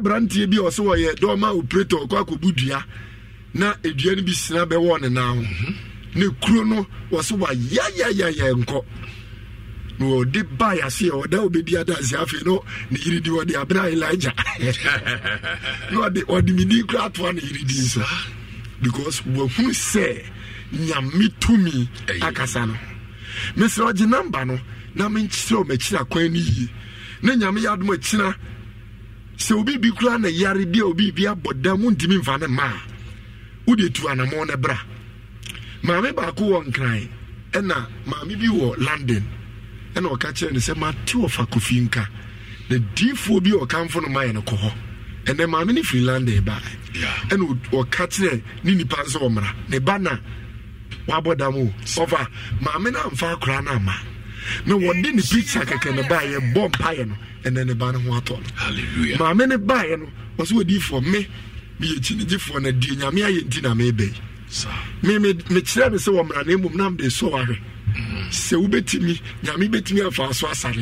aberanteɛ bi ɔsɛ wɔyɛ dɔɔma operator ɔkɔ akɔbu dua na edua no bi sina bɛwɔ ne nan ho. Ne kuro no wɔsɛ wayayayayɛ nkɔ. Na wɔde ba yase a ɔda obɛdi adanse afei no ne yere di wɔde abena elija na ɔde ɔde me din kora atoa ne yere din so because wahunu sɛ nyame tumi akasa no. Mesrɛ ɔgye namba no na menkyerɛ ɔmakyiri akwan no yie. Na nyame yɛ adom akyina sɛ obi bi kura na yare bi a obi bi abɔ da mu ntumi nfa ne mma a wode tu anammɔ no bra. Maame baako wɔ nkran ɛna maame bi wɔ london ɛna ɔka kyerɛ no sɛ mate ɔfa kofi nka. Na diifoɔ bi ɔkamfo no mayɛ no kɔ hɔ. Ɛnɛ maame no firi london baa ɛna ɔka kyerɛ ne nipa sɛ ɔmmra ne ba na wabɔ dam o. Ɔfa maame no amfa akora no ama. Na wɔde ne picture kɛkɛ ne baayɛ bɔ mpayɛ no ɛnɛ ne ba no ho atɔ. No maame ne baayɛ no ɔsɛ wɔdiifoɔ me. Meyɛ kyinigyefoɔ na die nyame ayɛ nti na meebɛyi saa me me mekyerɛ me sɛ wɔ mmara na mmom na mede sɔ wahwɛ sɛ wobɛtumi nyame bɛtumi afa so asare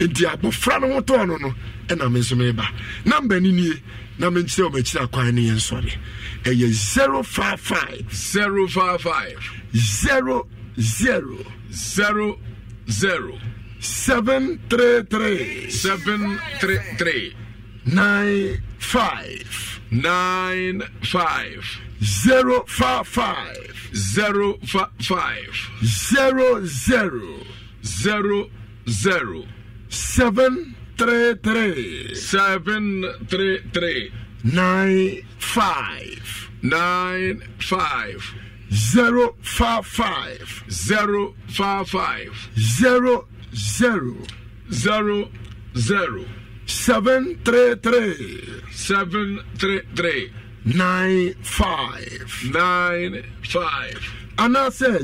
nti abɔfra no ho tɔɔ no no ɛna me nso meba. Namba no nie na menkyerɛ ɔmakyiri akwan no yɛnsɔre ɛyɛ 055 zero five five. 00 zero zero 733 seven three three. 95 nine five. 055 zero fi- five. 00 zero. Zero 733 seven three three. 95 nine five. 055 zero five five. 00 zero zero 733 seven three three. 95 nine five. Anaasɛ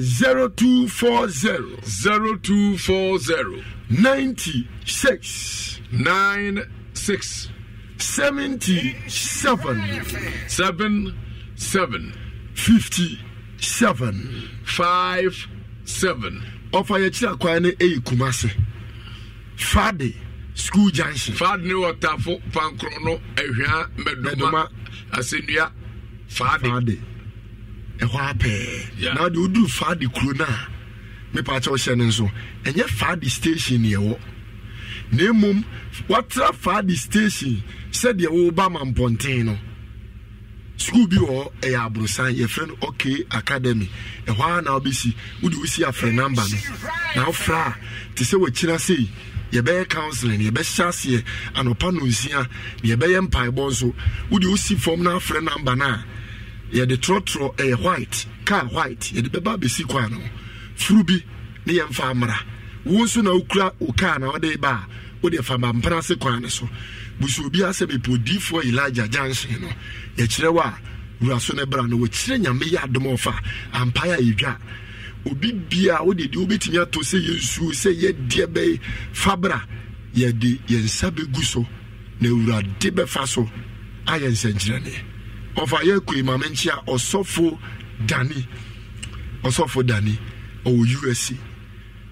0240 zero two four zero. 96 nine six. 77 seven. Seven 57 five seven. Ɔfa yɛkyerɛ kwan no ɛyɛ kumase fade school junction. Faade ne wɔtafo pankorɔ no Mmɛdoma. mɛdoma asɛnnua faade fade ɛhɔ apɛɛ na wode woduru fade kuro no a mepaakyɛ wohyɛ no nso ɛnyɛ fade station ne ɛwɔ na mmom watra fade station sɛdeɛ woba ma mpɔnten no school bi wɔ ɛyɛ aborosan yɛfrɛ no ok academy. Ɛhɔ a na wobɛsi wode wosi afrɛ number no. Na wofrɛ a te sɛ wakyira sei yɛbɛyɛ counseling yɛbɛhyɛ aseɛ anɔpa no nsia na yɛbɛyɛ mpaebɔ nso wode wosi fam na afrɛ number no a yɛde trɔtrɔ ɛyɛ white car white yɛde bɛba bɛsi kwan no furu bi ne yɛmfa mmara wo nso na wokura wo car na wode ba a wode fa bampena ase kwan no so. Busu obi asɛ mepɛodiifoɔ elija junction no yɛkyerɛ wo a wura so no bra no wɔkyerɛ nyame yɛ adom ɔfa ampae a yɛdwa obi bia wode deɛ wobɛtumi ato sɛ yɛ nsuo sɛ yɛdeɛ bɛyɛ fabra yɛde yɛn nsa bɛgu so na awurade bɛfa so ayɛ nsɛnkyerɛnneɛ. Ɔfa yɛkoi ma menkyea ɔsɔfo dani. Ɔsɔfo dani ɔwɔ usc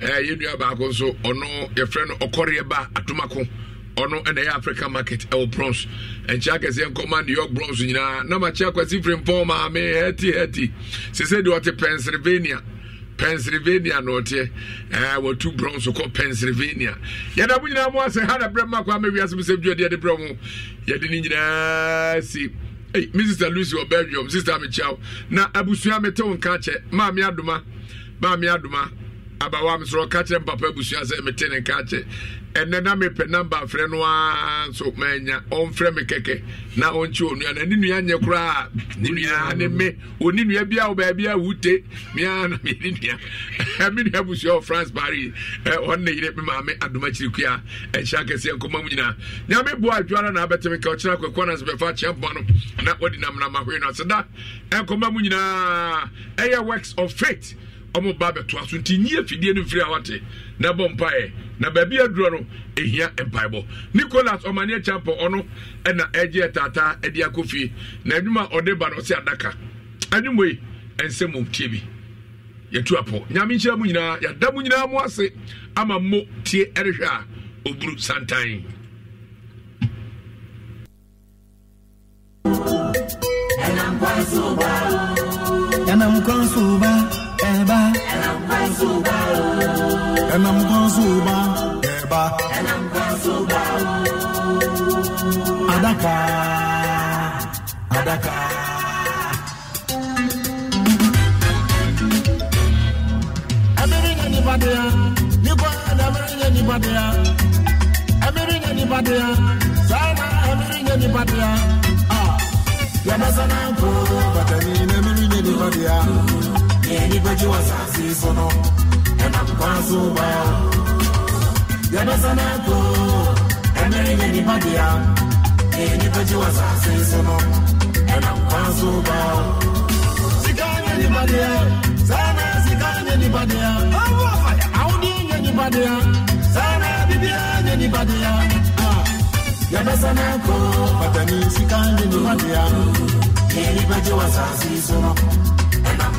Eh, yɛdua baako nso ɔno yɛfrɛ no ɔkɔreɛ ba atomako ɔno ɛna ɛyɛ africa market ɛwɔ bronx nkyɛ akɛseɛ nkɔma new york bronx nyinaa na makyɛ akwasi frimpɔn maame hɛti hɛti sese deɛ ɔte pennsylvania pennsylvania na ɔteɛ eh, ɛɛ wɔtu bronx kɔ pennsylvania yɛda mo nyinaa mo asɛ ha na brɛ mako ama wiase bisɛ dua deɛ de brɛ mo yɛde ne nyinaa si Hey, Mrs. Lucy or Sister Michelle. Na abusua metew nka kyɛ. Maame adoma. Maame adoma abawa me soro ka kyerɛ mpapa abusua sɛ mete ne nka kyɛ ɛnɛ na mepɛ namba frɛ no a nso manya ɔmfrɛ me kɛkɛ na ɔnkye onua na ne nua nyɛ koraa ne nua ne me ɔni nua bia wo baabi a wute? Mea na mene nua me nua busua wɔ france paris. Ɔne ne yere me maame adomakyiri kua ɛnhyɛ akɛseɛ nkɔma mu nyinaa nyame boa adwara na abɛteme ka ɔkyerɛ akwakoa no sɛ bɛfa no na wɔde namnamahoe no aseda ɛnkɔma mu nyinaa ɛyɛ works of faith ɔmo ba bɛtoa so nti nyie fidie no mfiri a na bɔ mpaeɛ. Na baabi aduro no ɛhia mpaebɔ. Nicholas ɔmane akyampɔ ɔno ɛna ɛgye taataa ɛde akɔ fie. Na adwuma ɔde ba no ɔsɛ adaka. Anwumɔ yi ɛnsɛ mmom tie bi. Yɛtu apɔ. Nyame nhyira mu nyinaa yɛada mu nyinaa mo ase ama mo tie ɛrehwɛ a ɔburu santan. Yanam kon suba, eba. Yanam kon suba, eba. Adaka, adaka. Amirin anybody ya, you go and amirin anybody ya. Amirin anybody ya, sana amirin anybody ya. Ah, yabasana ko, batani na amirin anybody ya. Anybody was asking so no, and I'm going so well. Ko, amirin anybody ya. Anybody and I'm sana sikanya anybody ya. Audi anybody ya, sana bibia anybody ya. Ah, anybody so no,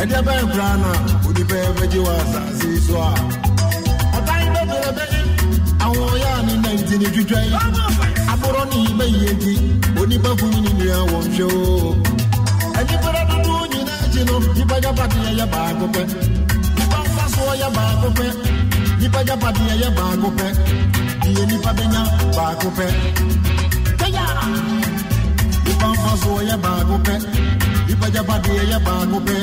mu. Ẹ̀dẹ́gbẹ́ ìgbà náà mo ní bẹ́ẹ̀ bẹ́ẹ̀ jí wá sá sí sísú à. Ọ̀tá yín bẹ́ẹ̀ bẹ̀rẹ̀ bẹ́ẹ̀ àwọn ọ̀yá ni nàìjíríà ní twitwa yìí. Àbúrò ní ibẹ̀ yìí ti oníbà fún mi nínú àwọn ṣó. Ẹni pẹ̀lú dúdú nyina akyi no nípa jábàdì yẹ baako pẹ́. Nípa nfa so yẹ baako pẹ́. Nípa jábàdì yẹ baako pẹ́. Iye nípa bẹ́nyà baako pẹ́. Kẹ́yà! Nípa nfa so yẹ baako pẹ́. Nípa jábàdì yẹ baako pẹ́.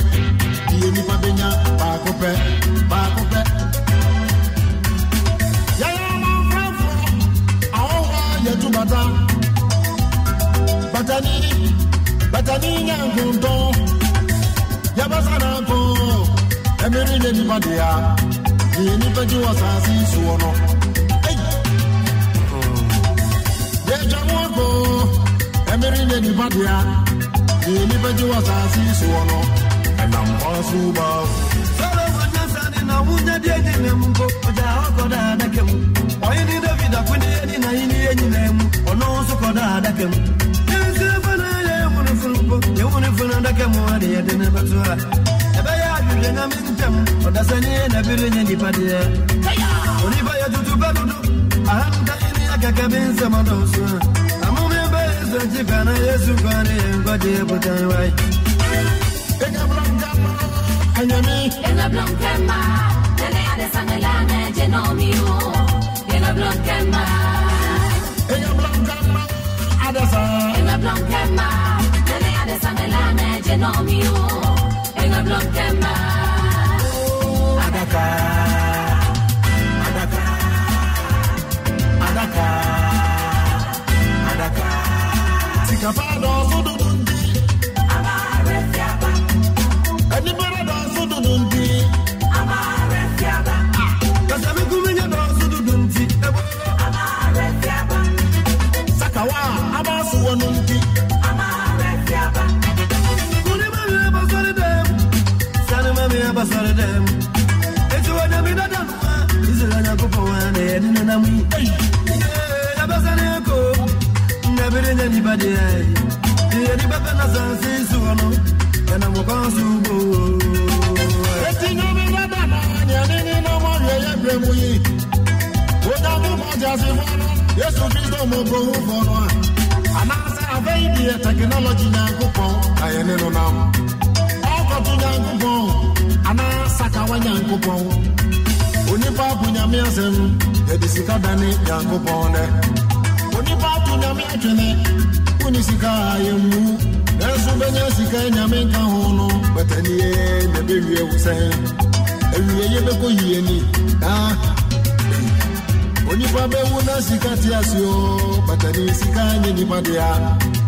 Iye nípa bẹ́nyà baako pẹ́. Baako yẹ tú bàtà. Bàtà ní batani no ɛnam kɔ so ba Solo wanyasani na wunya dieni ne mko Oja oko da adake mu Oyi ni David akwini yeni na yini yenyi ne mu Ono suko da adake mu fana ye munu funpo Ye munu funa adake mu Adi yedi ne batua Ebe ya ajude na mintem Odasani ye na biri nye nipadi ye Onipa ye tutu beludu Ahamta yini ya keke binse madosu Amume be yesu chikana yesu kwani ye ngwaje putan wai ɛnya blanka anyame En la blanca sangelane genom jo. Blanca mar, adaka adaka adaka adaka dodo nti nti amare fiaba, Kasami kuminya dosu dudunti Ebo amare fiaba, sakawa a dé mu yìí. Ó dábò bàjẹ́ sí fún Yéṣu Kristo mo gbowó fọ̀nù à. Ànáṣẹ́ abẹ́ ìdí ẹ̀ tẹkinọ́lọ́jì nyankó pọ̀n ayẹ nínú náà. Ọkọ̀tún nyankó pọ̀n ànáṣàkàwá nyankó pọ̀n. Onípa bùnyàmí ẹsẹ̀ mu yẹ̀dì sika dání nyankó pọ̀n dẹ. Onípa bùnyàmí ẹtwẹ́nẹ kúni sika ayẹ mu. Ẹ̀sùn bẹ́ẹ̀ ní sika ẹ̀ nyàmí nǹkan hó no. Bàtà ni yẹ́ ẹ̀ sɛn awie yɛbɛkɔ yie ni ah. onipa bɛwu na sika te ase o batani sika nye nipa dea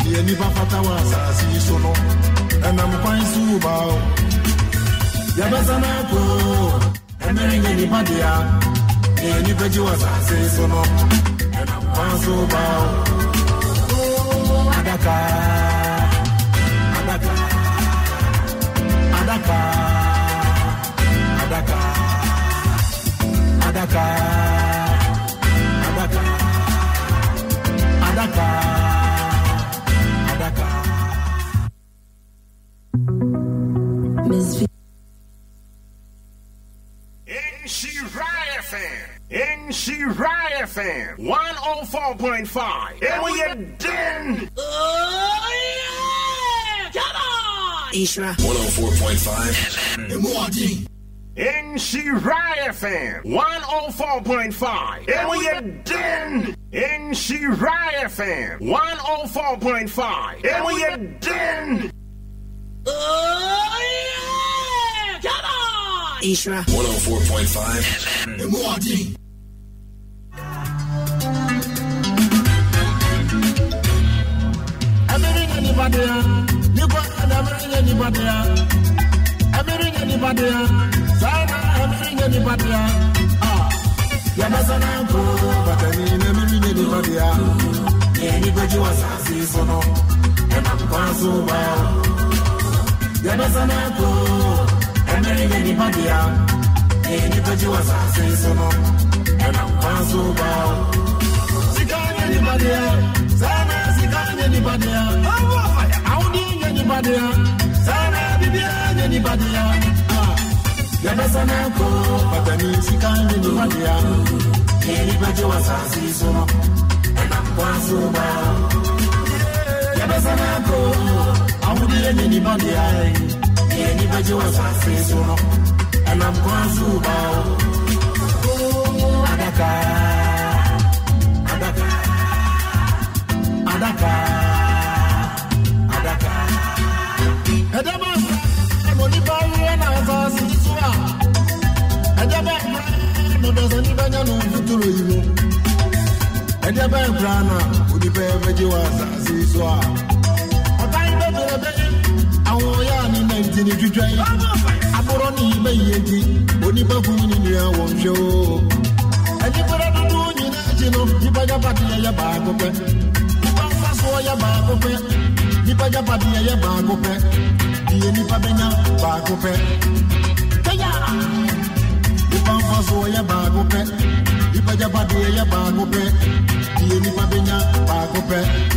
deɛ nipa fata wɔ asase yi ɛnam kwan so ba o. Yɛbɛsa no ako ɛmɛre nye nipa dea deɛ nipa gye wɔ asase yi so ɛnam kwan so ba o Ishra. 104.5 MRD. In Shirai FM 104.5. And we are done. In Shirai FM 104.5. And we are done. Oh, yeah! Come on! Ishra. 104.5 MRD. Everything anybody, you got hammering anybody out. Hammering anybody out. Sana hammering anybody out. Ah. Yamasana ko batani hammering anybody out. Anybody was asking so no. Emma Pansu wow. Yamasana ko hammering anybody out. Anybody was asking so no. Emma Pansu wow. Sikanya anybody out. Sana sikanya anybody out anybody ya sana bibi yangu anybody ya yaba sana ko. Patanisi kandi anybody ya anybody wa sasi sono enamkwazuma yaba sana ko. Awudire anybody ya wa sasi adaka. Adaka. Adaka. Na ɔdɔsani bɛnya no mfuturo yi mu ɛdɛ bɛ nkura na onipa bɛgye wɔ asase yi so a ɔtan bɛbrɛ bɛyi ahoyɛ a ne nanti ne twitwa yi aborɔ ne bɛyie nti onipa kum ne nua wɔ nhwɛ o. Anipadɛ dodoɔ nyina akyi no nipa gyapadeɛ yɛ baako pɛ nipa mfasoɔ yɛ baako pɛ nipa gyapadeɛ yɛ baako pɛ deɛ nipa bɛnya baako pɛ coupé.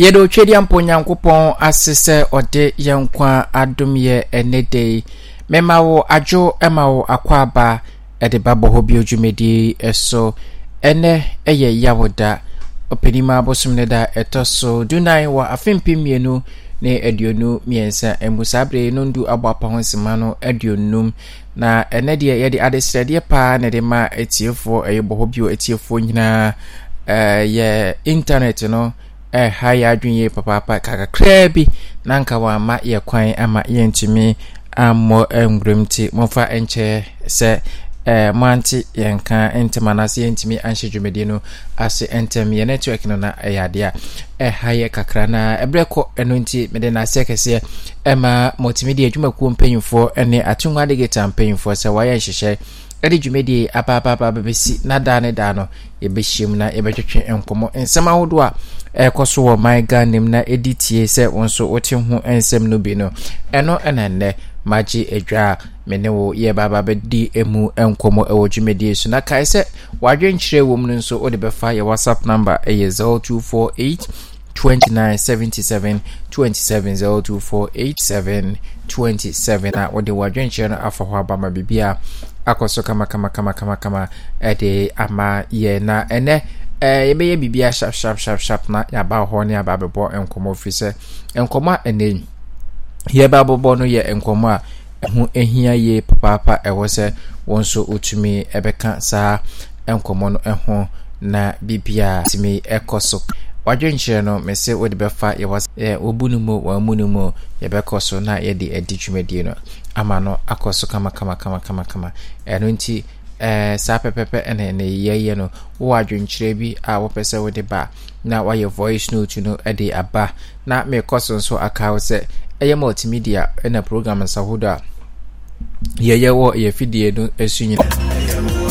Yɛde otwadeɛ mpo nyankopɔn ase sɛ ɔde yɛn nkwa adom yɛ ɛnɛ da yi mema wo adwo ma wo akɔ aba ɛde ba bɔ hɔ bio dwumadie ɛso ɛnɛ ɛyɛ yawoda. Ɔpanim abosom no da ɛtɔ so dunan wɔ afempem mmienu ne aduonu mmiɛnsa mu saa bere no ndu abɔ apa no aduonum na ɛnɛ deɛ yɛde adesrɛdeɛ paa na ɛde ma atiefoɔ ɛyɛ bɔ hɔ bio atiefoɔ nyinaa ɛɛ yɛ internet no ɛha yɛ adwene yie papaapa kakrakraa bi na nka wɔama yɛ kwan ama yɛntumi ammɔ nwuram nti momfa nkyɛ sɛ eh, moante yɛnka ntɛm anaasɛ yɛntumi anhyɛ dwumadie no ase ntɛm yɛ network no na ɛyɛ adeɛ a ɛha yɛ kakra na ɛberɛ kɔ ɛno nti mede naseɛ kɛseɛ ɛma multimedia adwumakuo mpanyimfoɔ ne atongwa adegeta mpanyimfoɔ sɛ wɔayɛ nhyehyɛ ɛde dwumadie abaababa bɛbɛsi na daa ne daa no yɛbɛhyiam na yɛbɛtwetwe nkɔmmɔ. Nsɛm ahodoɔ a ɛkɔ so wɔ man ghana mu na ɛdi tie sɛ wo nso wote ho nsɛm no bi no ɛno ɛna nnɛ magye adwa a me ne wo yɛbaaba bɛdi mu nkɔmmɔ ɛwɔ dwumadie so. Na kae sɛ wadwenkyerɛ wɔ mu no nso wode bɛfa yɛ whatsapp number ɛyɛ 0248 2977 27 0247 27 a wode wadwenkyerɛ no afa hɔ aba ma biribi a akɔ so kamakamakamakama ɛde ama yɛ. Na ɛnɛ yɛbɛyɛ biribi sharp sharp sharp sharp na yɛaba hɔ ne yɛaba abɛbɔ nkɔmmɔ firi sɛ nkɔmmɔ a ɛnɛ yɛba abɔbɔ no yɛ nkɔmmɔ a ɛho ahia yie papaapa ɛwɔ sɛ wɔn nso wotumi ɛbɛka saa nkɔmmɔ no ho na biribiaa tumi ɛkɔ so wadwenkyerɛ no mese wode bɛfa yɛwɔ wɔbu no mu wɔamu no mu yɛbɛkɔ so na yɛde adi dwumadie no ama no akɔ so kamakamakamakama ɛno nti eh, saa pɛpɛpɛ ɛna ɛna yɛyɛ no wowɔ adwenkyerɛ bi a wopɛ sɛ wode ba na wayɛ voice note no de aba. Na mekɔ so nso aka wo sɛ ɛyɛ multimedia ɛna program nsahodo a yɛyɛ wɔ yɛ fidie no asu nyina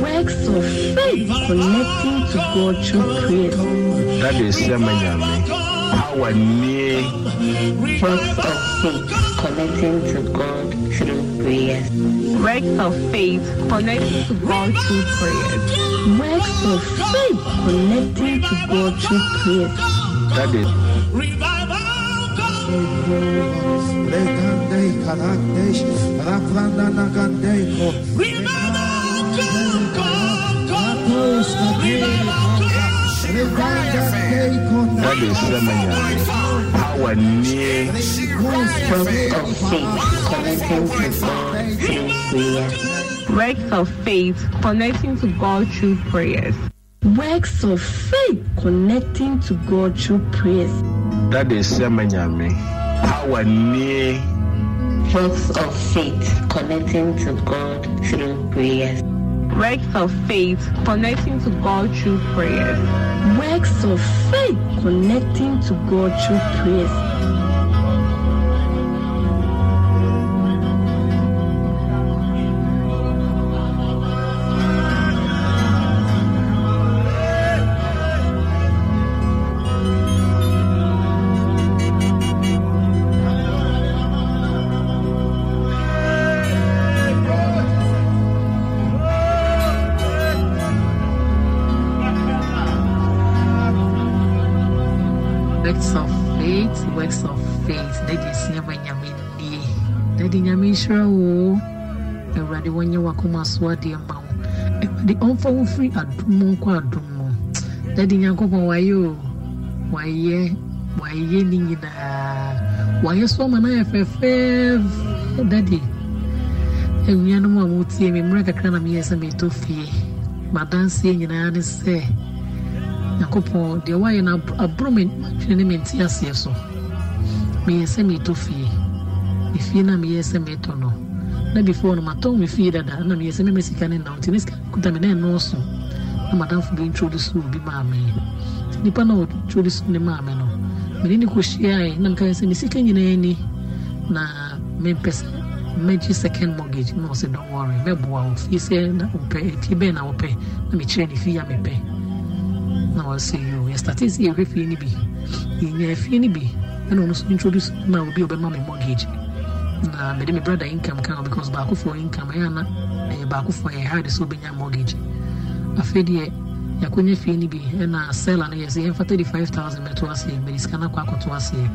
Works of faith connecting to God through prayer. That is Semanyame. Our name. Works of faith connecting to God through prayer. Works of faith connecting to God through prayer. Works of faith connecting to God through prayer. That is that is Semanyame. Our name. Works of faith connecting to God through. Works of faith connecting to God through prayers. Works of faith connecting to God through prayers. That is Semanyame. Our name. Works of faith connecting to God through prayers. Works of faith connecting to God through prayers. Works of faith connecting to God through prayers. Wɔnyɛ adeɛ ma wo awurade ɔmfa wo firi adom mu nkɔ adom mu dade nyankopɔn wayɛ o wayɛ wayɛ ne nyinaa wayɛ so ama no ayɛ fɛfɛɛfɛ dade anuanom a motie me mmerɛ kakra na meyɛ sɛ metɔ fie madanseɛ nyinaa ne sɛ nyankopɔn deɛ woayɛ no aboro matwene ne mente aseɛ so meyɛ sɛ metɔ fie me fie no a meyɛ sɛ metɔ no na before no matɔn me fie dada. Na meyɛ sɛ mɛmɛ sika ne nam nti ne sika kuta me na ɛnɔɔso na madamfo bi introduce obi maa me nipa na ɔintroduce ne maa me no. Mene ne kɔhyiae na mekae sɛ me sika nyinaa ni. Na mempɛ sɛ mɛgye second mortgage. Na ɔsɛ don't mɛboa wo fie sɛ na wopɛ fie bɛɛ na wopɛ na mekyerɛ ne fie a mepɛ na ɔsɛ yo yɛstate sɛ yɛhwɛ fie no bi. Yɛnya fie no bi. Ɛna ɔno so introduce ma obi ɔbɛma me mortgage Ah, na mede me brother income ka because baakofoɔ income eh, ɛyɛ ana ɛyɛ eh, baakofoɔ ɛyɛ eh, hard sɛ wobɛnya mortgage? Afei deɛ yɛakɔnya fie no bi ɛna seller no yɛ sɛ yɛmfa 35000 bɛto aseɛ mede sika no akɔ akɔto aseɛ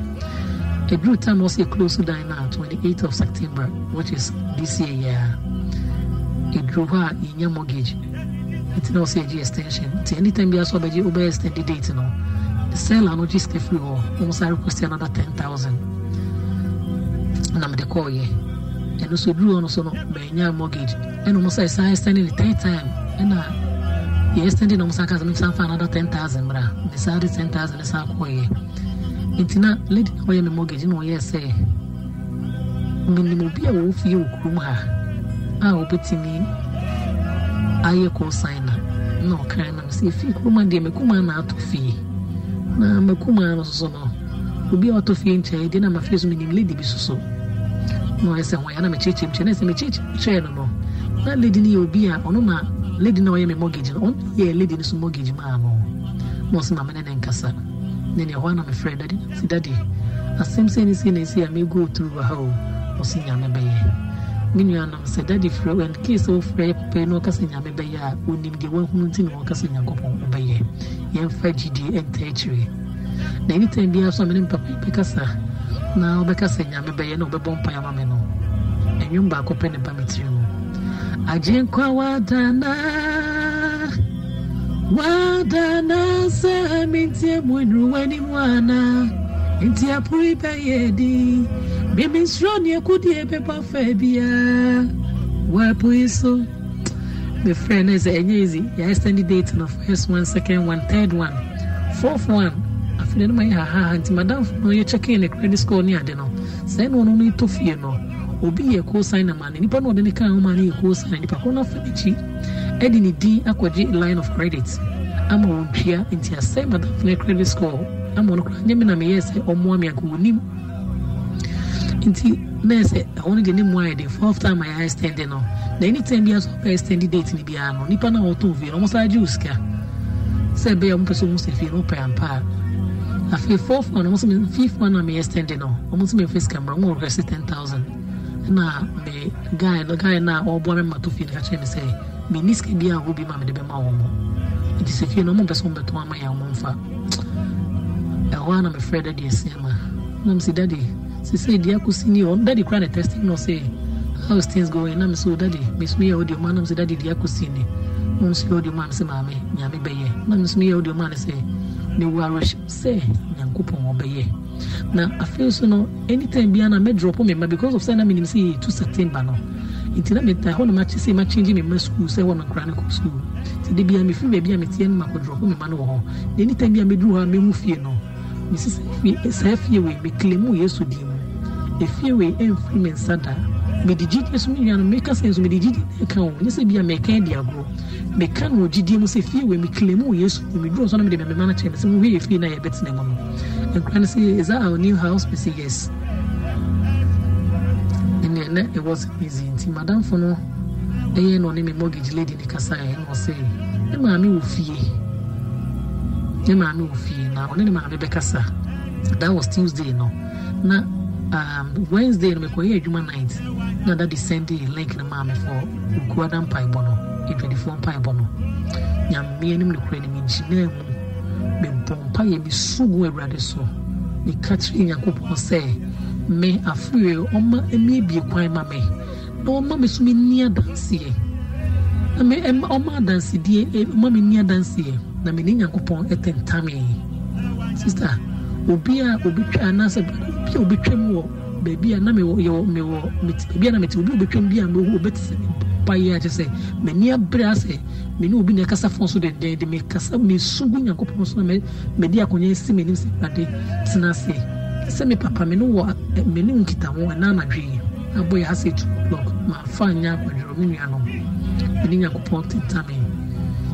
ɛduru time a ɔsɛ close dan no a 28th of september which is this year yɛa ɛduru hɔ a mortgage. Nti na ɔsɛ yɛgye extension. Nti anytime biara so ɔbɛgye wobɛyɛ extend the date no seller no gye sika firi hɔ ɔmo sa request another 10000 na mede kɔɔyɛ. Ɛno so duru no so no bɛnya mortgage. Ɛna ɔmo sa ɛsan extend ne third time. Ɛna yɛ extend na ɔmo sa ka sɛ mesan fa another 10000 mmra me saa de 10000 ne san kɔɔyɛ. Nti na lady na ɔyɛ me mortgage na ɔyɛɛ sɛ menim obi a wɔwɔ fie wɔ kurom ha a wɔbɛtumi ayɛ co-sign na ɔkae nam sɛ fie kuroma deɛ makuma na atɔ fie. Na makuma no soso no obi a watɔ fie nkyɛn deɛ na mafie so menim lady bi soso na ɔyɛ sɛ hɔyɛ na mekyerɛkyerɛ kyerɛ na sɛ mekyerɛkyerɛ no no na lady no yɛ obi a ɔno na lady no ɔyɛ me mortgage no ɔno yɛ lady no so mortgage maa no na ɔsɛ ma me ne ne nkasa ne ne ɛhɔ a na mefrɛ dade si dade asɛm sɛ ne sie na ɛsi a mego through wɔ ha o ɔsɛ nyame bɛyɛ me nuanom sɛ dade frɛ when case wofrɛ pɛ na ɔka sɛ nyame bɛyɛ a ɔnim deɛ wahunu nti na wɔka sɛ nyankopɔn wobɛyɛ yɛmfa gyidie ɛnta akyire na anytime biara so a mene mpapa bɛkasa na wobɛka nyame bɛyɛ na wobɛbɔ mpae ama me no. Ɛnwom baako pɛ ne ba me tiri mu agyenkwa wadana wada na sɛ mentie mu nnuru w'anim ana nti apori bɛyɛ di memensuro ne bɛba fa biaa wɔapoi so mefrɛ no sɛ ɛnyɛ easy yɛ extend date no first one second one third one fourth one afei no mayɛ hahaha nti madamfo no yɛ ne credit score ne ade no. Sɛ na ɔno no tɔ fie no. Obi yɛ co sign ne nipa no ɔde ne kaa homa no yɛ nipa ko no afa n'akyi ɛde ne din line of credit. Ama wɔn tua nti asɛ madamfo no credit score. Ama ɔno koraa nyɛ me na meyɛ sɛ ɔmmoa me anka wɔnim nti na sɛ ɛhɔ no ne mu ayɛ de fourth time a yɛ extend no. Na anytime bi aso ɔbɛ extend date no biara no. Nipa no a wɔtɔn fie no ɔmo saa gye wo sika sɛ ɛbɛyɛ ɔmo pɛ sɛ ɔmo sɛ fie no ɔpɛ ampa afei fourth one ɔmo sɛ me fifth one a meyɛ extend no ɔmo sɛ mefɛ sika mmara ɔmo sɛ ten thousand. Ɛna me guy no guy no a ɔboa me ma to fie no ka kyerɛ me sɛ menni sika bi a bi ma mede bɛma wɔ mo. Nti sɛ fie no ɔmo mpɛ sɛ ɔmo bɛtɔn ama yɛ ɔmo mfa. Ɛhɔ na mefrɛ dade asia ma. Nam sɛ dade sɛ di akɔsi ni ɔno dade kora ne testing no sɛ how is things going? Nam sɛ o dade meso yɛ wode ɔma nam sɛ dade di akɔsi ni. Nam sɛ yɛ wode ɔma no sɛ maame nyame bɛyɛ nam so yɛ wode ɔma no sɛ mewu awerɛhyɛ sɛ nyankopɔn ɔbɛyɛ. Na afei so no anytime biara na mɛdrɔpo me ma because of sɛ na menim sɛ yɛtu september no nti na meta hɔ makye sɛ makyengye me ma school sɛ wɔno kora no kɔ school. Nti de bia mefiri baabi a meteɛ no makɔdrɔpo me ma no wɔ hɔ. Na anytime bia mɛduru hɔ a mɛhu fie no mesi saa fie wei meklɛ mu yesu din mu. Ɛfie wei ɛmfiri me nsa da. Mede gyidie so menua no meka sɛ nso mede gyidie na ɛka wo nyɛ sɛ bia meka adi agorɔ meka no wɔ gyidie mu sɛ fie wei meklɛ mu yesu meduru so na mede mɛmema no kyerɛ me sɛ wohwɛ yɛ fie no a yɛbɛtena mu no. Nkora no sɛ is that our new house? Me sɛ yes. Ɛneɛ na it was easy. Nti madamfo no ɛyɛ na ɔne me mortgage lady ne kasaeɛ na ɔsɛ ne maame wɔ fie. Ne maame wɔ fie. Na ɔne ne maame bɛkasa. That was tuesday no. Na um, wednesday no mekɔyɛ adwuma night. Na dade sɛnde link no maame fɔ okuada mpaebɔ no adwadifoɔ mpaebɔ no. Nyameɛ anim nokora no megyinaa mu. Mebɔ mpayɛ mesu gu awurade so. Meka kyerɛ nyankopɔn sɛ me afeɛ ɔma miebie kwan ma me na ɔma me so menni adanseɛ. Ɔma adansedeɛ ɔma menni adanseɛ na mene nyankopɔn tentamee sister obi a obɛtwa anaasɛ obi a obɛtwa mu wɔ baabi a na mewɔ yɛwɔ mewɔ baabi a na mete obi a obɛtwa mu bi a obɛte sɛ mpa yi akyɛ sɛ m'ani abere asɛ me ne obi na ɛkasa fon so dɛdɛɛde mekasa mesu gu nyankopɔn so na mɛde akonnwa si m'anim sɛ awurade tena ase. Sɛ me papa me ne wɔ ɛ- me ne wo nkita ho ɛna anadwe yi abɔ yɛ asɛ two o'clock. Maafa nyɛ akwadwerɛ me nuanom. Mene nyankopɔn tentame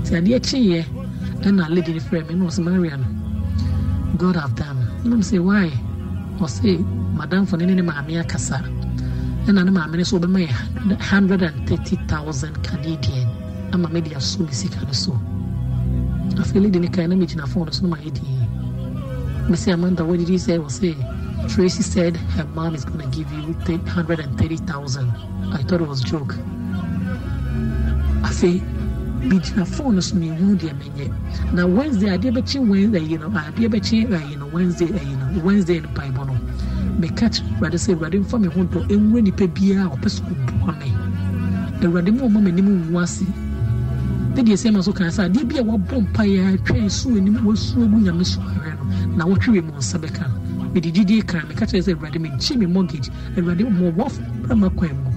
nti adeɛ kyeeɛ ɛna lady no frɛ me na ɔsɛ maria no god have done. Nam sɛ why? Ɔse madamfo ne ne ne maame akasa ɛna ne maame no so wobɛma yɛ 130000 canadian ama mede aso me sika no so afei lady no kae na megyina phone no so no mayɛ mese amanda what did you say ɔse tracy said her mom is to give you 130000 i thought it was joke. I say, afei megyina phone no so mehu deɛ menyɛ na wednesday adeɛ bɛkye wednesday yi no adeɛ bɛkye ayi no wednesday ayi no wednesday no no meka kyerɛ awurade sɛ awurade mfa me ho dɔ ɛnwura nnipa biara a ɔpɛ sɛ ɔboa me awurade ma ɔma m'anim ngu ase. Ne deɛ sɛma so kaa sɛ adeɛ bi a wabɔ mpaeɛ atwa ɛso anim wasu agu nyame so ahwɛ no na wɔtwe wei mu nsa bɛka mede gyidie ka meka kyerɛ sɛ awurade megye me mortgage. Awurade mmɔbɔfo bra ma kwan mu.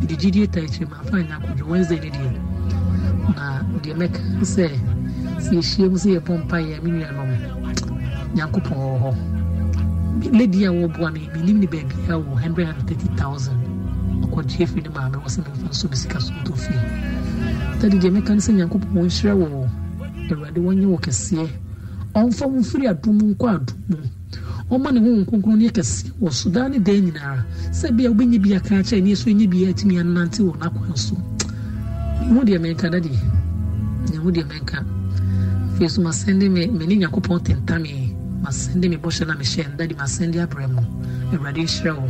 Mede gyidie ta akyirɛ ma afa nya akwadwo wednesday ne deɛ. Na deɛ mɛka sɛ sɛ yɛhyia mu sɛ yɛbɔ mpaeɛ me nuanom nyankopɔn wɔ hɔ lady a wɔboa me menim ne baabi a wɔ 130000 ɔkɔgye afiri ne maame wɔ sɛ memfa nso me sika so ntɔ fie. Tade deɛ mɛka ne sɛ nyankopɔn nhyira wɔ wo. Awurade wɔnyɛ wɔ kɛseɛ. Ɔmfa wo mfiri adom nkɔ adom mu. Ɔma ne ho nkronkron no yɛ kɛseɛ wɔ so. Daa ne daa nyinaa sɛ bia wobɛnya bi aka kyerɛ ne so ɛnya bi atumi anante wɔ n'akwan so. Mehu deɛ menka da deɛ mehu deɛ menka. Afei so masɛnde me nyankopɔn tentamee masɛnde me bɔhyɛ na mehyɛ masɛnde abrɛ mu awurade wo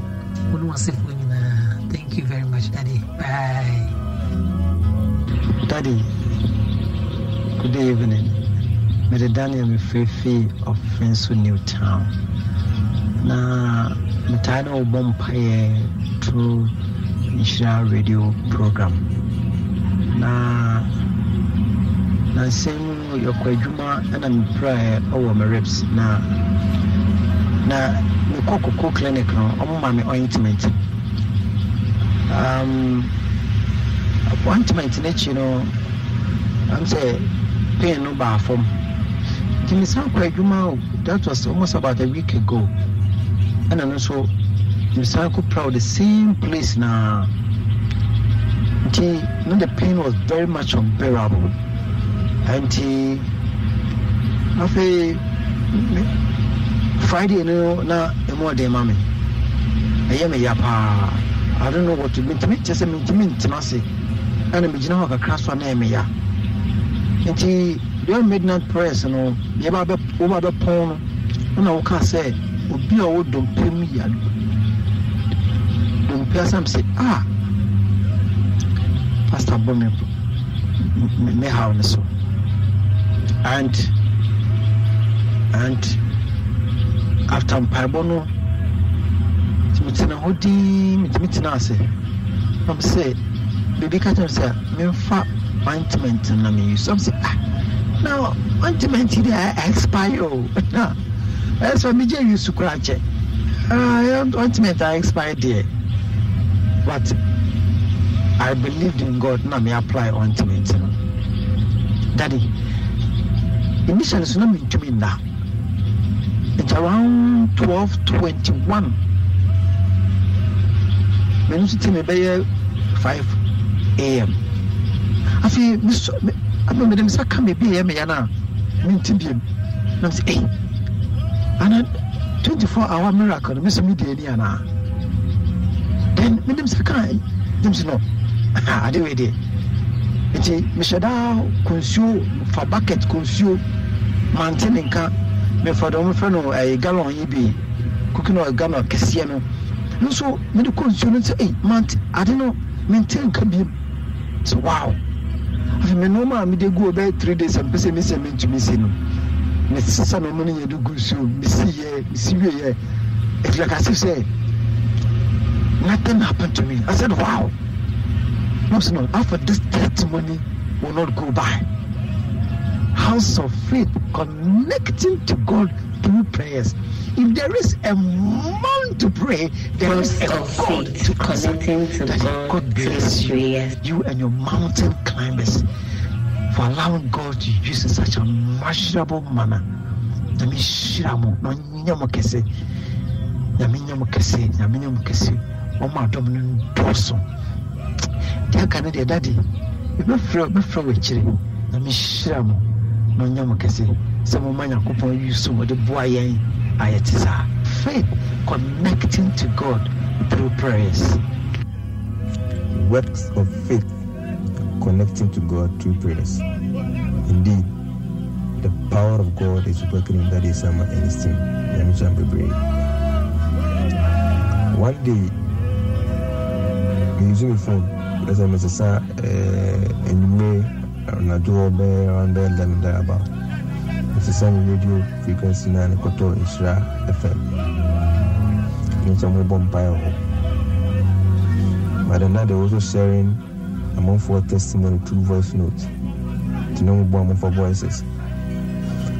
wo ne wasefoɔ nyinaa thank you very much daddy bye Daddy, good evening. Mede Daniel Mefefe of Fenso New Town. Na metaa na wɔbɔ mpaeɛ through Nhyira radio program. Na na yɛkɔ adwuma ɛna mepraɛ ɛwɔ me reps na na mekɔ koko clinic no ɔmo ma me ointment. Um, ointment no akyi no am sɛ pain no baa fam. Nti mesan kɔ adwuma o that was almost about a week ago. Ɛna no nso mesan kɔ proud the same place na. Nti no the pain was very much unbearable nti afei friday no na ɛmu ɔden ma me ɛyɛ me ya paa i don't know what to mentumi kyɛ sɛ mentumi ntena ase ɛna megyina hɔ kakra so a na ɛyɛ me ya. Nti during midnight prayers no yɛba bɛ woba bɛpɔn no na woka sɛ obi a ɔwɔ dompem ya. Dompe asɛm sɛ ah pastor bɔ me- me haw ne so and and after mpaebɔ no metena hɔ din metumi tena ase. Nam sɛ biribi ka kyerɛ sɛ memfa ointment na meyi. So am sɛ ah na ointment yi de a a- expire o. Na ɛyɛ sɛ megye yi so koraa kyɛ. Ah, ointment a expire deɛ. But I believed in God na me apply ointment no. Daddy initially so na mentumi now. it's around twelve twenty one mɛno nso ti mi bɛyɛ five am afei miso abɛ mɛde misa ka mi bi yɛ mɛyɛ na minti biem. Na mi sɛ ɛy ana twenty four hour miracle no mi sɛ mi di ani ana? Then mɛde misa ka james no. Ade wei deɛ nti mehyɛ daa konsuo fa bucket konsuo mante ne nka. Mefa dɛ mefrɛ no ɛyɛ gallon yi bi. Kuki no gallon kɛseɛ no. Nso mede kɔ nsuo no sɛ ei mante ade no mente nka biam sɛ wow. Afei me nnoɔma a mede gu bɛyɛ three days a mpɛ sɛ mesɛ mentumi si no. Mesesa no ɔmo no yɛde gu nsuo mesiyɛ mesi wieɛ ɛfiri like as if sɛ nothing happened to me. I said wow no so no after this testimony will not go by. House of faith connecting to God through prayers. If there is a man to pray, there is a God to connecting to God, God bless you, you and your mountain climbers for allowing God to use in such a measurable manner. Nyame hyira mo. Na ɔnyɛ mo kɛse. Nyame nyɛ mo kɛse. Nyame nyɛ mo kɛse. Ɔma adɔm no ndɔɔso deɛ aka deɛ dade mɛfrɛ wɔ akyire nyame hyira mo na ɔnyɛ mo kɛse sɛ moma nyankopɔn mɔde boa yɛn a yɛte saa faith connecting to god through prayers. Works of faith connecting to God through prayers. Indeed, the power of God is working in Daddy Sama and his team. One day, using my phone, as I message sa and me na do be around there them there about. It's the same radio frequency na ne koto Isra FM. Ni chamu bompire ho. But then now they're also sharing among for testimony through voice notes. To know more for voices.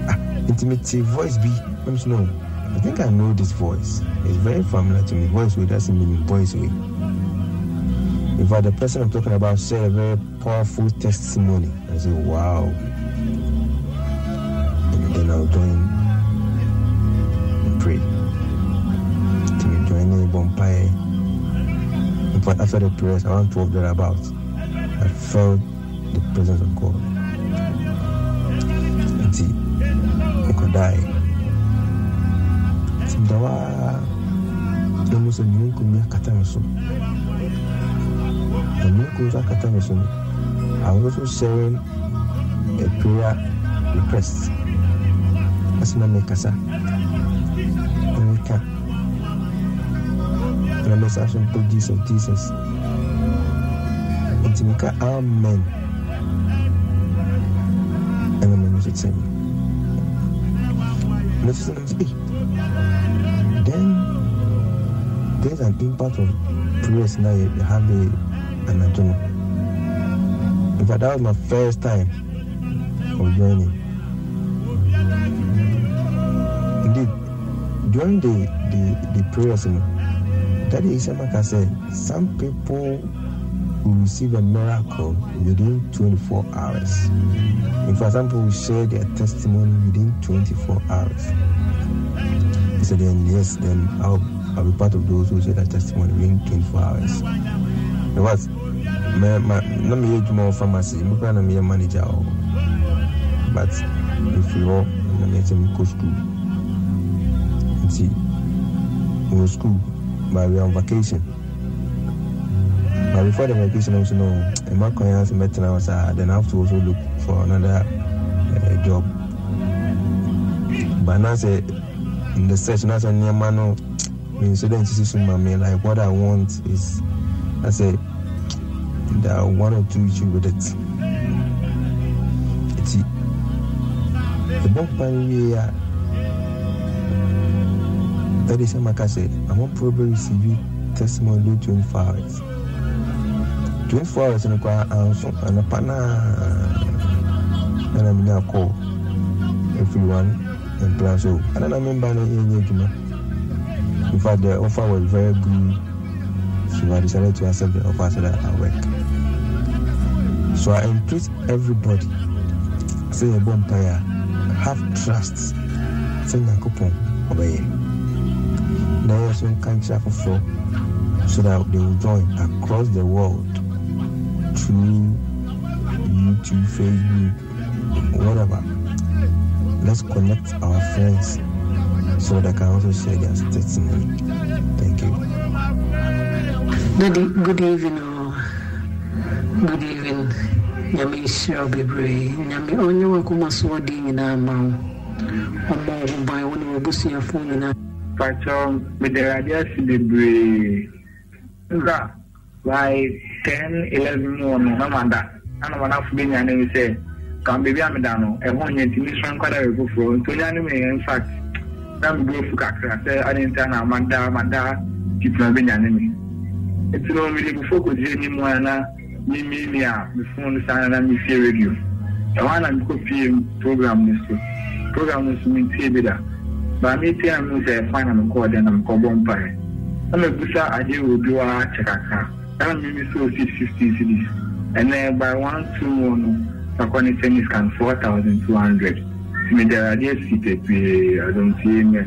Ah, intimate voice be. I'm no. I think I know this voice. It's very familiar to me. Voice way doesn't mean voice way. In fact, the person I'm talking about said a very powerful testimony. I say, wow. And then I'll join and pray. Me, join in bonfire. In fact, after the prayers, around 12 thereabouts, I felt the presence of God. Nti, nkɔdae. Nti mdawaa na mu sɛ mununkum bi akata me so. I was also sharing a prayer request. Asi na mekasa. Na meka. Na mesa so mpo Jesus, Jesus. nti meka amen na so sɛ nam sɛ then there's an impact of prayers na you have a Natuna. In fact, that was my first time of joining. Indeed, during the, the, the prayers, you know, Daddy Isamaka said some people will receive a miracle within 24 hours. If, for example, we share their testimony within 24 hours. He said, then yes, then I'll, I'll be part of those who share their testimony within 24 hours. Because na me yɛ adwuma wɔ pharmacy. Me kora na meyɛ manager wɔ hɔ. but mefiri hɔ na meyɛ sɛ mekɔ school. Wɔ school but we on vacation. But before the vacation also no ɛma kwan ase mɛtena hɔ saa then I have to also look for another uh, job. But now sɛ in the search na sɛ nneɛma no. Me nso dɛ nsisi so ma like what I want is I say there are one or two issues with it. Nti ɛbɔ mpa no wie a ɛde sɛ maka sɛ ama probably receive testimony do 24 hours. 24 hours no koraa anso anapa no a ɛna menya kɔɔ ɛfiri one mpra so ana na memba no yɛnyɛ adwuma in fact the offer was very good so i decided to accept the offer so that i work so i entreat everybody. Say a have trust. Sɛ nyankopɔn ɔbɛyɛ na ɛyɛ so nka nkyerɛ afoforɔ so that they will join across the world through youtube facebook whatever. Let's connect our friends so that they can also share their testimony. Thank you. Good evening. Good evening. Nyame nhyira wo bebree. Nyame ɔnyɛ wakoma so ɔde nyinaa ma wo. Ɔmmɔ wo ho ban wo ne w'abusuafoɔ nyinaa. Pacho, mede awurade ase bebree nka by 10 11 mu wɔ no na mada ana madafo bɛnya ne mi sɛ kam baabi a meda no ɛho nyɛ nti mesua nkwada wɛ nti onya ne meyɛ infact na mebu afu kakra sɛ ade nti na mada mada tipuna bɛnya ne me nti no mede bufo kɔgyina anim a na mi mi mi a mi funu no saa na mi fie radio ɛhɔ na mi kɔ fie program no so program no so mi tie bi da baa mi a mi sɛ ɛfa na mi kɔ ɔdɛ na mi kɔ bɔ mpaeɛ na mi busa adeɛ wɔ bi wa kyɛ kakra na mi mi so six fifty cedis ɛnɛ by one two one no akɔ ne tennis can four thousand two hundred mi dara adeɛ si pepee adomtie mɛ.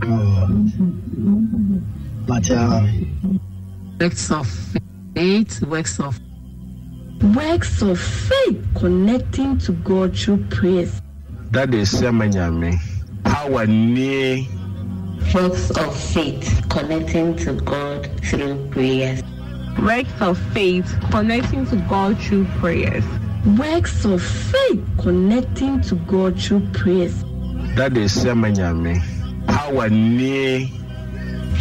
God. But um, Works of faith, works of Works of faith connecting to God through prayers. that is sɛma nyame hawa nie Works of faith connecting to God through prayers. Works of faith connecting to God through prayers. Works of faith connecting to God through prayers. that is sɛma nyame hawa nie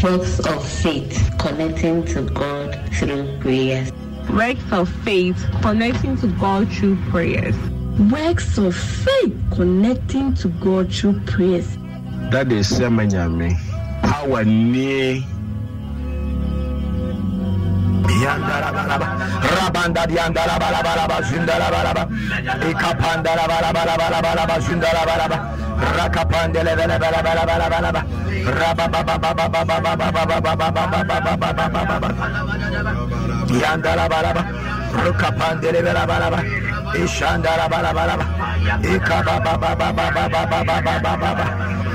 Works of faith connecting to God through prayers. Works of faith connecting to God through prayers. Works of faith connecting to God through prayers. that is sɛma nyame hawa nie Rabanda dianda la. Ikapanda la bala bala bala bala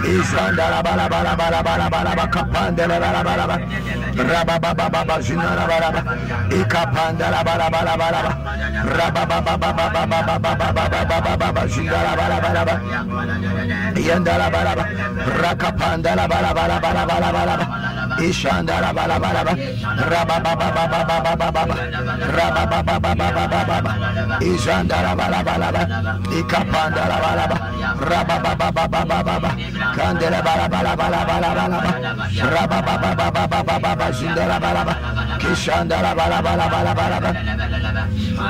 Isandala bala bala bala bala bala bakapandala bala bala bala raba baba baba zinara bala bala ikapandala bala bala bala bala raba baba baba baba baba baba baba baba zinara bala bala bala yandala bala bala rakapandala bala bala bala bala bala ba. Raba ba ba ba ba ba ba ba ba. Zindala bala ba. Kishandala bala bala bala bala ba.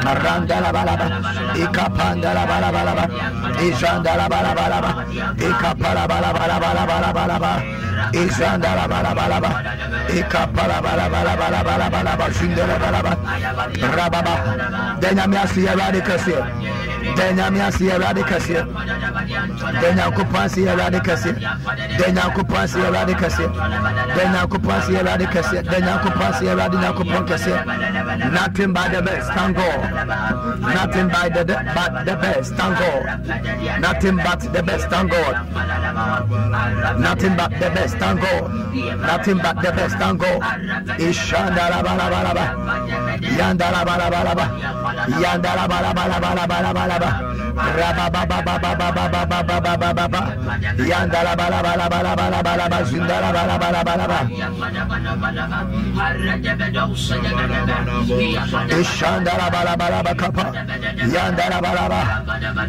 Marandala bala ba. Ikapandala bala izandara bara bara bara ikapara bara bara bara bara bara bara shindara bara bara rababa. Denya miasi ya radikasi da nyame ase yɛ awurade kɛseɛ da nyankopɔn ase yɛ awurade kɛseɛ nothing by the best thank god. Nothing by the but the best thank god. Nothing but the best thank god. Nothing but the best thank god. Nothing but the best thank god. Ba yandarabarabaraba ba ba. Yandala bala bala ba. Yandala bala bala bala bala bala ba. Raba ba ba ba ba ba ba ba ba ba ba ba ba ba. Yandala bala bala bala bala bala ba. Zindala bala bala bala ba. Ishandala bala bala ba kapa. Yandala bala ba.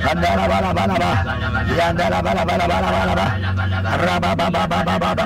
Yandala bala bala ba. Yandala bala bala bala bala ba. Raba ba ba ba ba ba ba.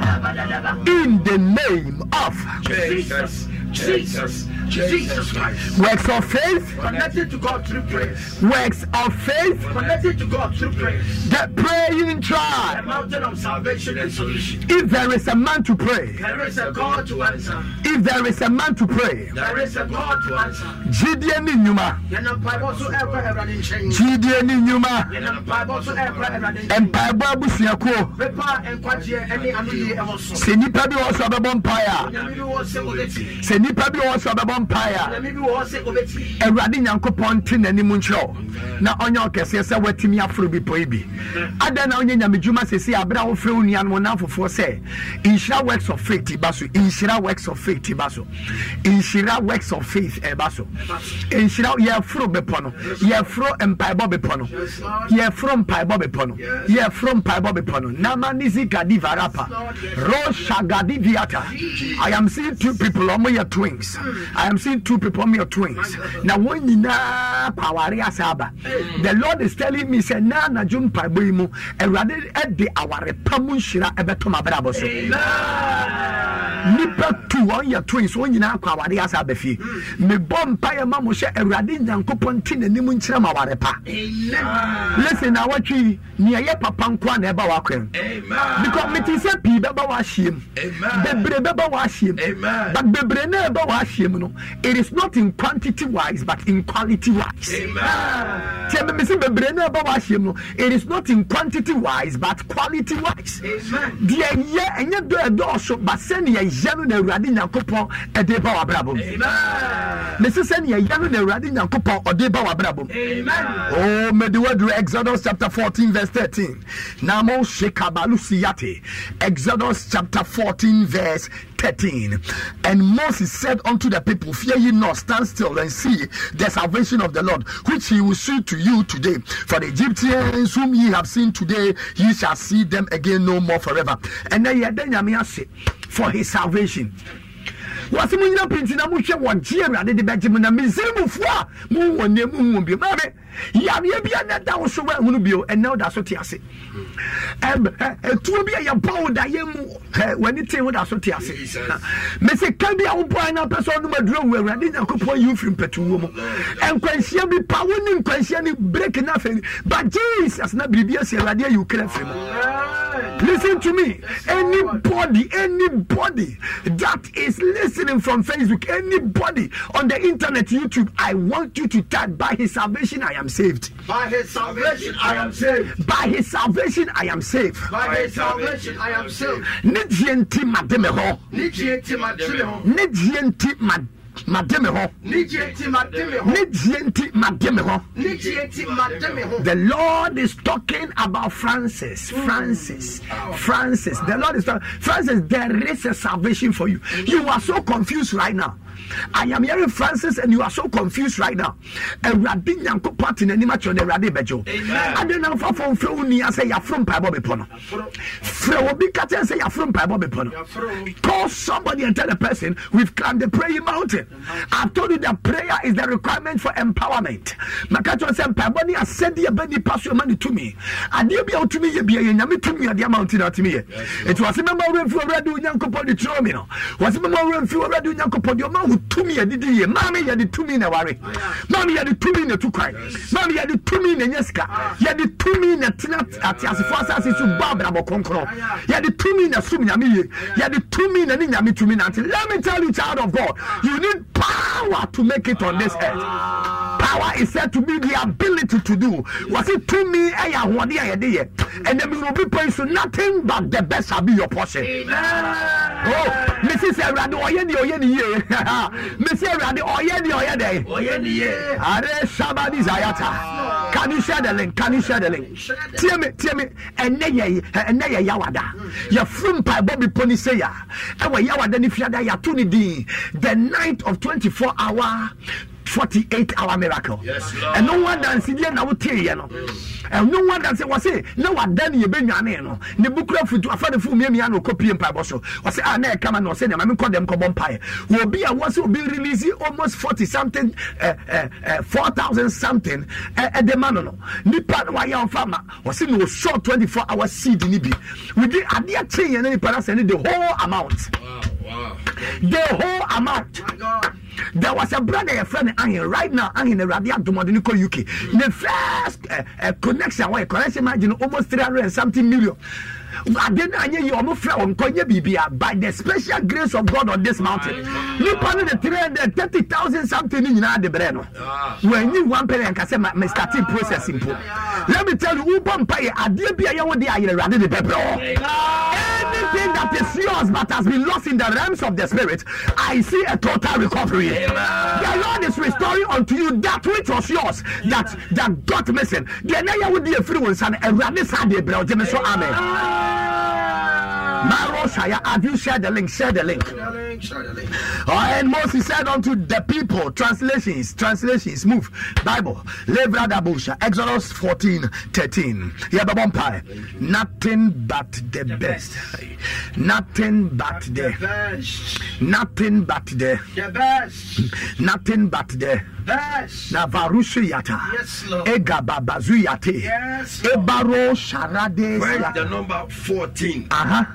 In the name of Jesus. Jesus. Jesus Christ. Works of faith. Connected to God through prayer. Works of faith. Connected to God through prayer. The praying The tribe. mountain of salvation and solution. If there is a man to pray, There is a God to answer. if there is a man to pray, There is a God to answer. Gideon ni nyuma, Yɛnam mpaebɔ so ɛrekɔ Awurade nkyɛn. Gideon ni nyuma, Yɛnam mpaebɔ so ɛrekɔ Awurade nkyɛn. mpaebɔ abusuakuo. Pepa nkwagyeɛ ɛne anoyie ɛwɔ so. Sɛ nipa bi wɔ so ɔbɛbɔ mpaeɛ a, Nyame bi wɔ sɛ obɛti. sɛ nipa bi wɔ so ɔbɛbɔ mpaeɛ a, awurade nyankopɔn te n'anim nkyerɛ na ɔnyɛ ɔkɛseɛ sɛ watumi aforo bepɔ yi bi. Adɛn na wonyɛ nyamedwuma sesi aberɛ a wofrɛ wo nuanom na fofoɔ sɛ nhyira works of faith ba so. Nhyira works of faith ba so. Nhyira works of faith ɛba so. Nhyira yɛforo bepɔ no. Yɛforo mpaebɔ bepɔ no. Yɛforo mpaebɔ bepɔ no. Yɛforo mpaebɔ bepɔ no. Namanisi gadi varapa. Roshagadi viata. I am seeing two people. Ɔmo yɛ twins. I I'm seeing two people, me your twins. Now when you uh, na pawari asaba, the Lord is telling me say na na jun paibimu, erade eh, ede aware pamun shira ebetoma brabo so. Nipa two on your twins, uh, when eh, eh, you na pawari asaba fi. Me bom paye ma mo she radin nyankopon ti nanim nkyerɛ ma ware pa. Listen na you ni aye papa nko na eba wakwen. Because me ti say pii beba wa hiem. Bebre beba wa hiem. But bebre na eba wa no it is not in quantity wise but in quality wise. Amen. mímí sí bebree náà bá wà ṣe it is not in quantity wise but quality wise. diẹ yẹ ẹ̀yẹ dọ̀ do dọ̀ọ̀sọ bá sẹ́ni ẹ̀ yẹ no na ewurade nyankopɔn ɛde ba wà abrabom. mísí sẹ́ni ẹ̀ yẹ no na ewurade nyankopɔn ɔde ba wà abrabom. ooo oh, word exodus chapter fourteen verse thirteen naamu shekabalu siyate exodus chapter fourteen verse. 13. And Moses said unto the people, Fear ye not, stand still and see the salvation of the Lord, which he will show to you today. For the Egyptians whom ye have seen today, ye shall see them again no more forever. And then for his salvation. wɔse mo nyina pinti na mohwɛ wɔ gye awurade de bɛgye mu na a mu hu bio maame yareɛ bia na da wo so woahunu bio ɛnɛ woda so te ase. Ɛtuo bi a yɛbɔ wo dayɛ mu w'ani tee woda so te ase. Mese ka bi a wobɔa na pɛ sɛ ɔnom aduro wu awurade nyankopɔn yi wo firi mpatuwuo mu. Nkwanhyia bi pa wo ne nkwanhyia no brek no afei. But jesus na biribi asi awurade ayi wo kra firi mu. Listen to me. Anybody anybody that is listening from facebook anybody on the internet youtube i want you to type by his salvation i am saved By his salvation I am saved. by his salvation i am saved By his salvation I am saved. ne gyeɛ nti made me hɔ Ne gye ti ma de me ho. ne gyeɛ nti ma- hɔ Ne gye ti ma de ne gyeɛ nti made hɔ Ne gye ti ma de. The Lord is talking about Francis. Mm. Francis. Oh. Francis. The Lord is talking. Francis, there is a salvation for you. You are so confused right now. I am hearing Francis, and you are so confused right now. Awurade nyankopɔn ate n'anim akyerɛ no awurade bɛgye wo. Ade na mfa fo mfrɛ wo nia sɛ yɛaforo mpaebɔ bepɔ no. Frɛ obi ka kyɛn sɛ yɛaforo mpaebɔ bepɔ no. Call somebody and tell the person we've climbed the praying mountain. I've told you that prayer is the requirement for empowerment. Maka kyerɛ sɛ mpaebɔ ne asɛdeɛ bɛ nipa so ɛma ne tumi. Adeɛ bi a wotumi yɛ bia yɛ nyame tumi adeɛ ama woti na wotumi yɛ. Ɛnti wɔse mɛma worɛ mfi awurade onyankopɔn de kyerɛ me no. Wɔse mɛma worɛ mfi awurade onyankopɔn deɛ ɔma wo tumi yɛdedi yɛ maame yɛde tumi na ware maame yɛde tumi na tu kwan. Maame yɛde tumi na nya sika. Yɛde tumi na tena ateasefoɔ asase so bɔ abrabɔ kronkron. Yɛde tumi na som nyame yie. Yɛde tumi na ne nyame tumi nante let me tell you child of god you need power to make it on this earth. Power is said to be the ability to do. Wɔse tumi ɛyɛ ahoɔden a yɛde yɛ. Will be praying so nothing but the best shall be your portion. Oh sɛ awurade ɔyɛ deɛ ɔyɛ ne yie mesi awurade ɔyɛ deɛ ɔyɛ dɛ ɔyɛ ne yie are sabadi zayata. Can you share the link? Can you share the link? Tie me tie me. Ɛnɛ yɛ ɛnɛ yɛ yawada. Yɛfuru mpaebɔ bepɔ ne se ya. Ɛwɔ yawada ne fiada yɛato ne din the night of twenty four hour. 48 hour miracle. Ɛno ho adansedeɛ na woteeɛ no. Ɛno ho adanse wɔ se na wada ne yɛbɛnwane no. Ne bukura futu afa ne fo miamia na ɔkɔpie mpaebɔ so. Ɔse a na ɛkama na ɔsɛ nneɛma menkɔ dɛm kɔbɔ mpaeɛ wɔbi a wɔ sɛ obi release almost 40 something uh, uh, uh, 4000 something ɛde ma no no. Nipa no wayɛ ɔmfa ma. Ɔse na ɔsɔ 24 hour seed ne bi. Widi adeɛ kyeeɛ no nipa no sɛ ne the whole amount. The whole amount there was a brother a friend ahin right now ahin awurade adomɔde ne kɔ uk the first uh, uh, connection wɔyɛ connection margin almost three hundred and something million. Ade no anyɛ yi ɔmo frɛ wɔn nkɔnyɛ biribia by the special grace of god on this mountain. Nipa no de three hundred thirty thousand something ne nyinaa de brɛ no. Wɔanyi one penny nka sɛ ma starting process mpo let me tell you wobɔ mpa yɛ adeɛ bi a yɛwɔ de ayɛ awurade de bɛbrɛ hɔ anything that is yours but has been lost in the realms of the spirit i see a total recovery. The lord is restoring unto you that which was yours that that got missing. Deɛ na yɛwo de afiri wo nsa no awurade saa de brɛ wo gyeme so amen Maro Shaya, have you shared the link? Share the link. Oh, and Moses said unto the people, translations, translations, move. Bible, Levra Dabusha, Exodus 14, 13. Yeah, Babompai. Nothing but the best. Nothing but the best. nothing but the best. nothing but the best. na varushu yata ega babazu yate ebaro sharade Verse the number 14. Uh-huh.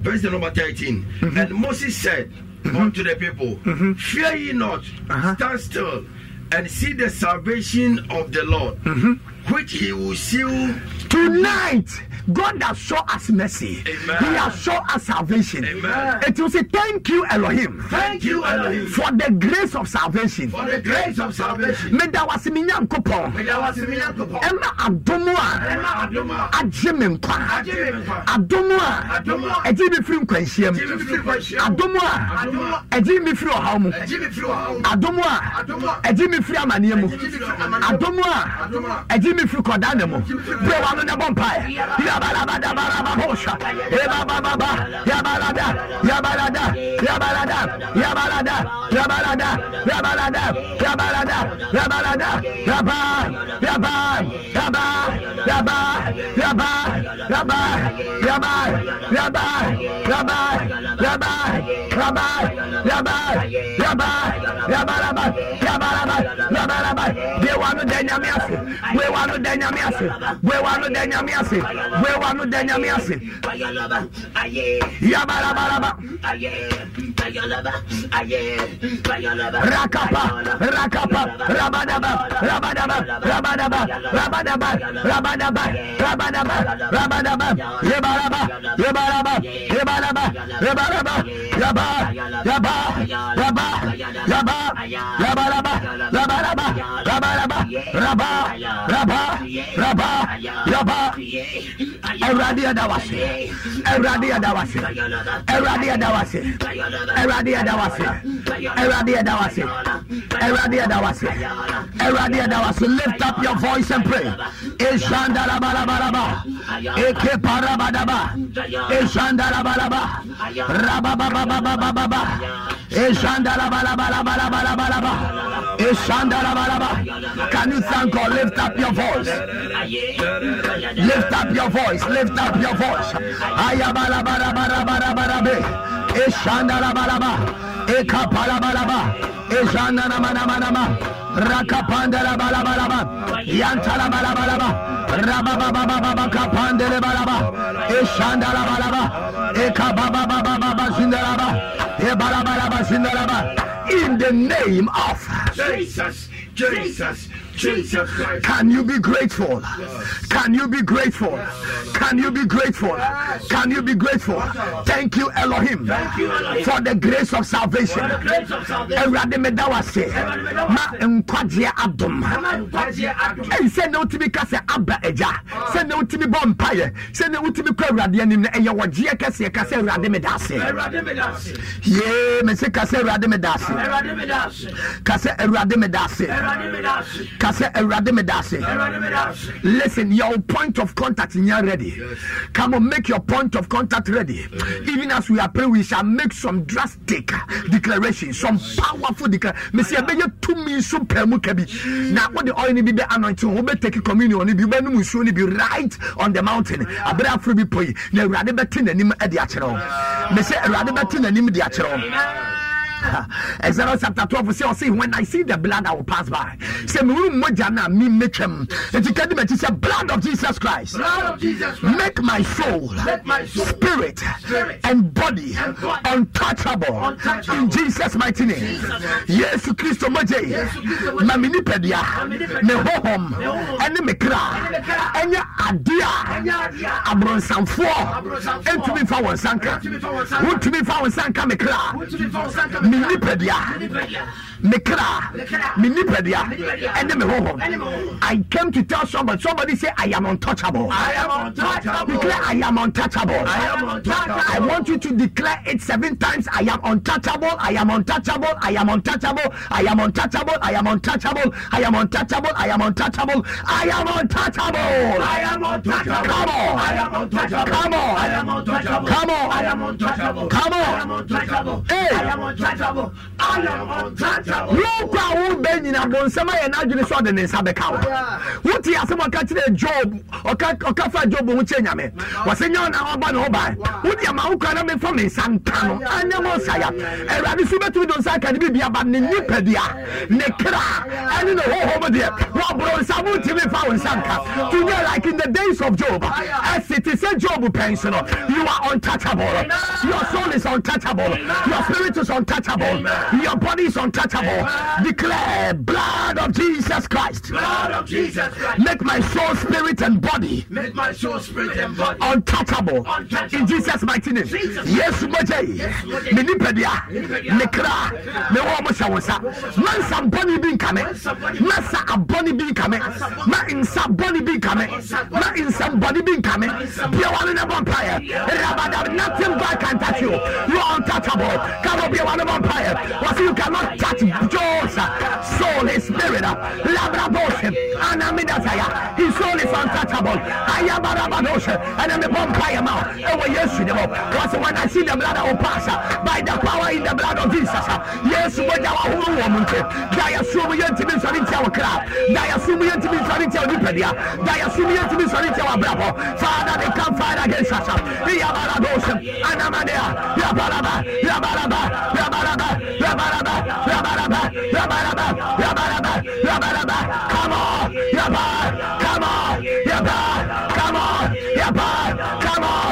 Verse number 13. Mm-hmm. And Moses said unto the people, Fear ye not, Uh-huh. stand still, and see the salvation of the Lord, Mm-hmm. which he will seal. Tonight, God has shown us mercy. Amen. He has shown us salvation. Amen. It will say, Thank you, Elohim. Thank you, Elohim. For the grace of salvation. For the grace of salvation. Medawasi minyam kupon. Medawasi minyam kupon. Emma adomua. Emma adomua. Ajime mpa. Ajime mpa. Adomua. Adomua. Eji mi firi nkwanhyia mu. Eji mi firi nkwanhyia mu yabalabadabarababosha ebabababa yabalada yabalada yabalada yabalada yabalada yabalada yabalada yabalada yaba yaba yaba yaba yaba yaba yaba yaba yaba yaba yaba yaba yaba yabalaba yabalaba yabalaba gbewa no da nyame ase gbewa no da nyame ase gbewa no da nyame ase gbewa no da nyame ase yabalabalaba rakapa rakapa rabadaba rabadaba rabadaba rabadaba rabadaba rabadaba rabadaba yebalaba yebalaba yebalaba yebalaba yaba yaba yaba yaba yabalaba yabalaba yabalaba raba raba raba yaba Awurade yɛ da wase Awurade adawase, da wase Awurade yɛ da adawase. Awurade yɛ da wase Awurade yɛ da wase Awurade yɛ da wase Awurade yɛ da wase lift up your voice and pray. Eshandarabaraba eke parabadaba eshandarabaraba rababababababa eshandarabarabarabarabaraba eshandarabaraba can you thank God? Lift up your voice. Lift up your Lift up your voice. Ayabalabarabarabarabe. Eshandarabaraba. Ekapalabalaba. Eshananamanama. Rakapandalabalabalaba. Yantalabalabalaba. Rabababababa. In the name of Jesus, Jesus, Jesus Christ. Can you be grateful? Can you be grateful? Can you be grateful? Can you be grateful? Thank you, Elohim, for the grace of salvation. Meda wo ma nkwagyeɛ adom ɛyi sɛ na wotumi ka sɛ aba agya sɛ na wotumi bɔ mpaeɛ sɛ na wotumi kɔ awurade anim no ɛyɛ wɔgyeɛ kɛseɛ ka sɛ awurade meda ase yee mese ka sɛ awurade meda ase ka sɛ awurade meda ase ka sɛ awurade meda ase. Listen your point of contact nyɛ ready. Come on make your point of contact ready. Even as we are praying we shall make some drastic declarations some powerful declaration mesi ɛbɛyɛ tumi nso pɛɛ mu ka bi na wode oil no bi bɛ anointing ho wobɛtake communion no bi wobɛnom nsuo no bi right on the mountain. Aberɛ aforo bi pɔ yi na awurade bɛte n'anim de akyerɛ wo mesi awurade bɛte n'anim de akyerɛ wo Exodus chapter 12 say, see, When I see the blood, I will pass by. Say, me mojana me make him. It can be say, blood of Jesus Christ. Blood of Jesus Christ. Make my soul, make my soul spirit, spirit and body, and body untouchable, untouchable in Jesus' mighty name. Yes, Christ moje. Mamini pedia. Me hohom. Ene me kra. Enye adia. Abronsamfo. Entumi fa wonsanka. Entumi fa wonsanka me kra. mini pɛdia me Me kra. Me me kra Me kra. me nipadua Me nipadua. ɛne me honhom Ɛne me honhom. I came to tell somebody somebody say I am untouchable I am untouchable. declare I am untouchable I am untouchable. I want you to declare it seven times I am untouchable I am untouchable I am untouchable I am untouchable I am untouchable I am untouchable I am untouchable I am untouchable I am untouchable. Come on. I am untouchable. Come on. I am untouchable. Come on. I am untouchable. Come on. I am untouchable. I am untouchable. I am untouchable. wokɔ a wobɛ nyina bonsɛm ayɛ n'adwene sɛ ɔde ne nsa bɛka wo. Wote asɛm ɔka kyerɛ job ɔka fa job ho kyerɛ nyame. Wɔsɛ nyɛ ɔna wɔba ne ho bae wode ama wokɔ na memfa me nsa nta no. Anyɛ mo nsaya. Awurade so wobɛtumi do nsa aka ne biribia ba ne nnipadua ne kra ɛne ne hohom deɛ wɔborɔ nsa wontimi fa wo nsa nka. Today like in the days of job as it is a job pension you are untouchable. Your soul is untouchable. Your spirit is untouchable. Your body is untouchable. untouchable. Declare blood of Jesus Christ. Blood of Jesus Christ. Make my soul, spirit, and body. Make my soul, spirit, and body untouchable. In Jesus' mighty name. Yes, Moje. Me nipedia. Me kra. Me wo mo shawosa. Man some body bin kame. Man sa a body bin kame. Man in some body bin kame. Man in some body bin kame. Be one in a vampire. Nothing bad can touch you. You are untouchable. Come up be one vampire. What you cannot touch jaws. Soul is spirit. Labraboshe. Anamidataya. His soul is untouchable. I am Ayabarabadoshe. And I'm a vampire now. yes, you know, Because when I see the blood of will by the power in the blood of Jesus. Yesu moja wa huru wa munte. Daya sumu yentimi nsɔrinti awo kra. Daya sumu yentimi nsɔrinti awo nipadia. Daya sumu yentimi nsɔrinti awo abrabɔ. Father they can't fight against us. Iyabaraboshe. Anamadea. Yabaraba. Yabaraba. Yabaraba. Yabaraba. Yabaraba. Come on, Rabba, come on, Rabba, come on, Rabba, come on,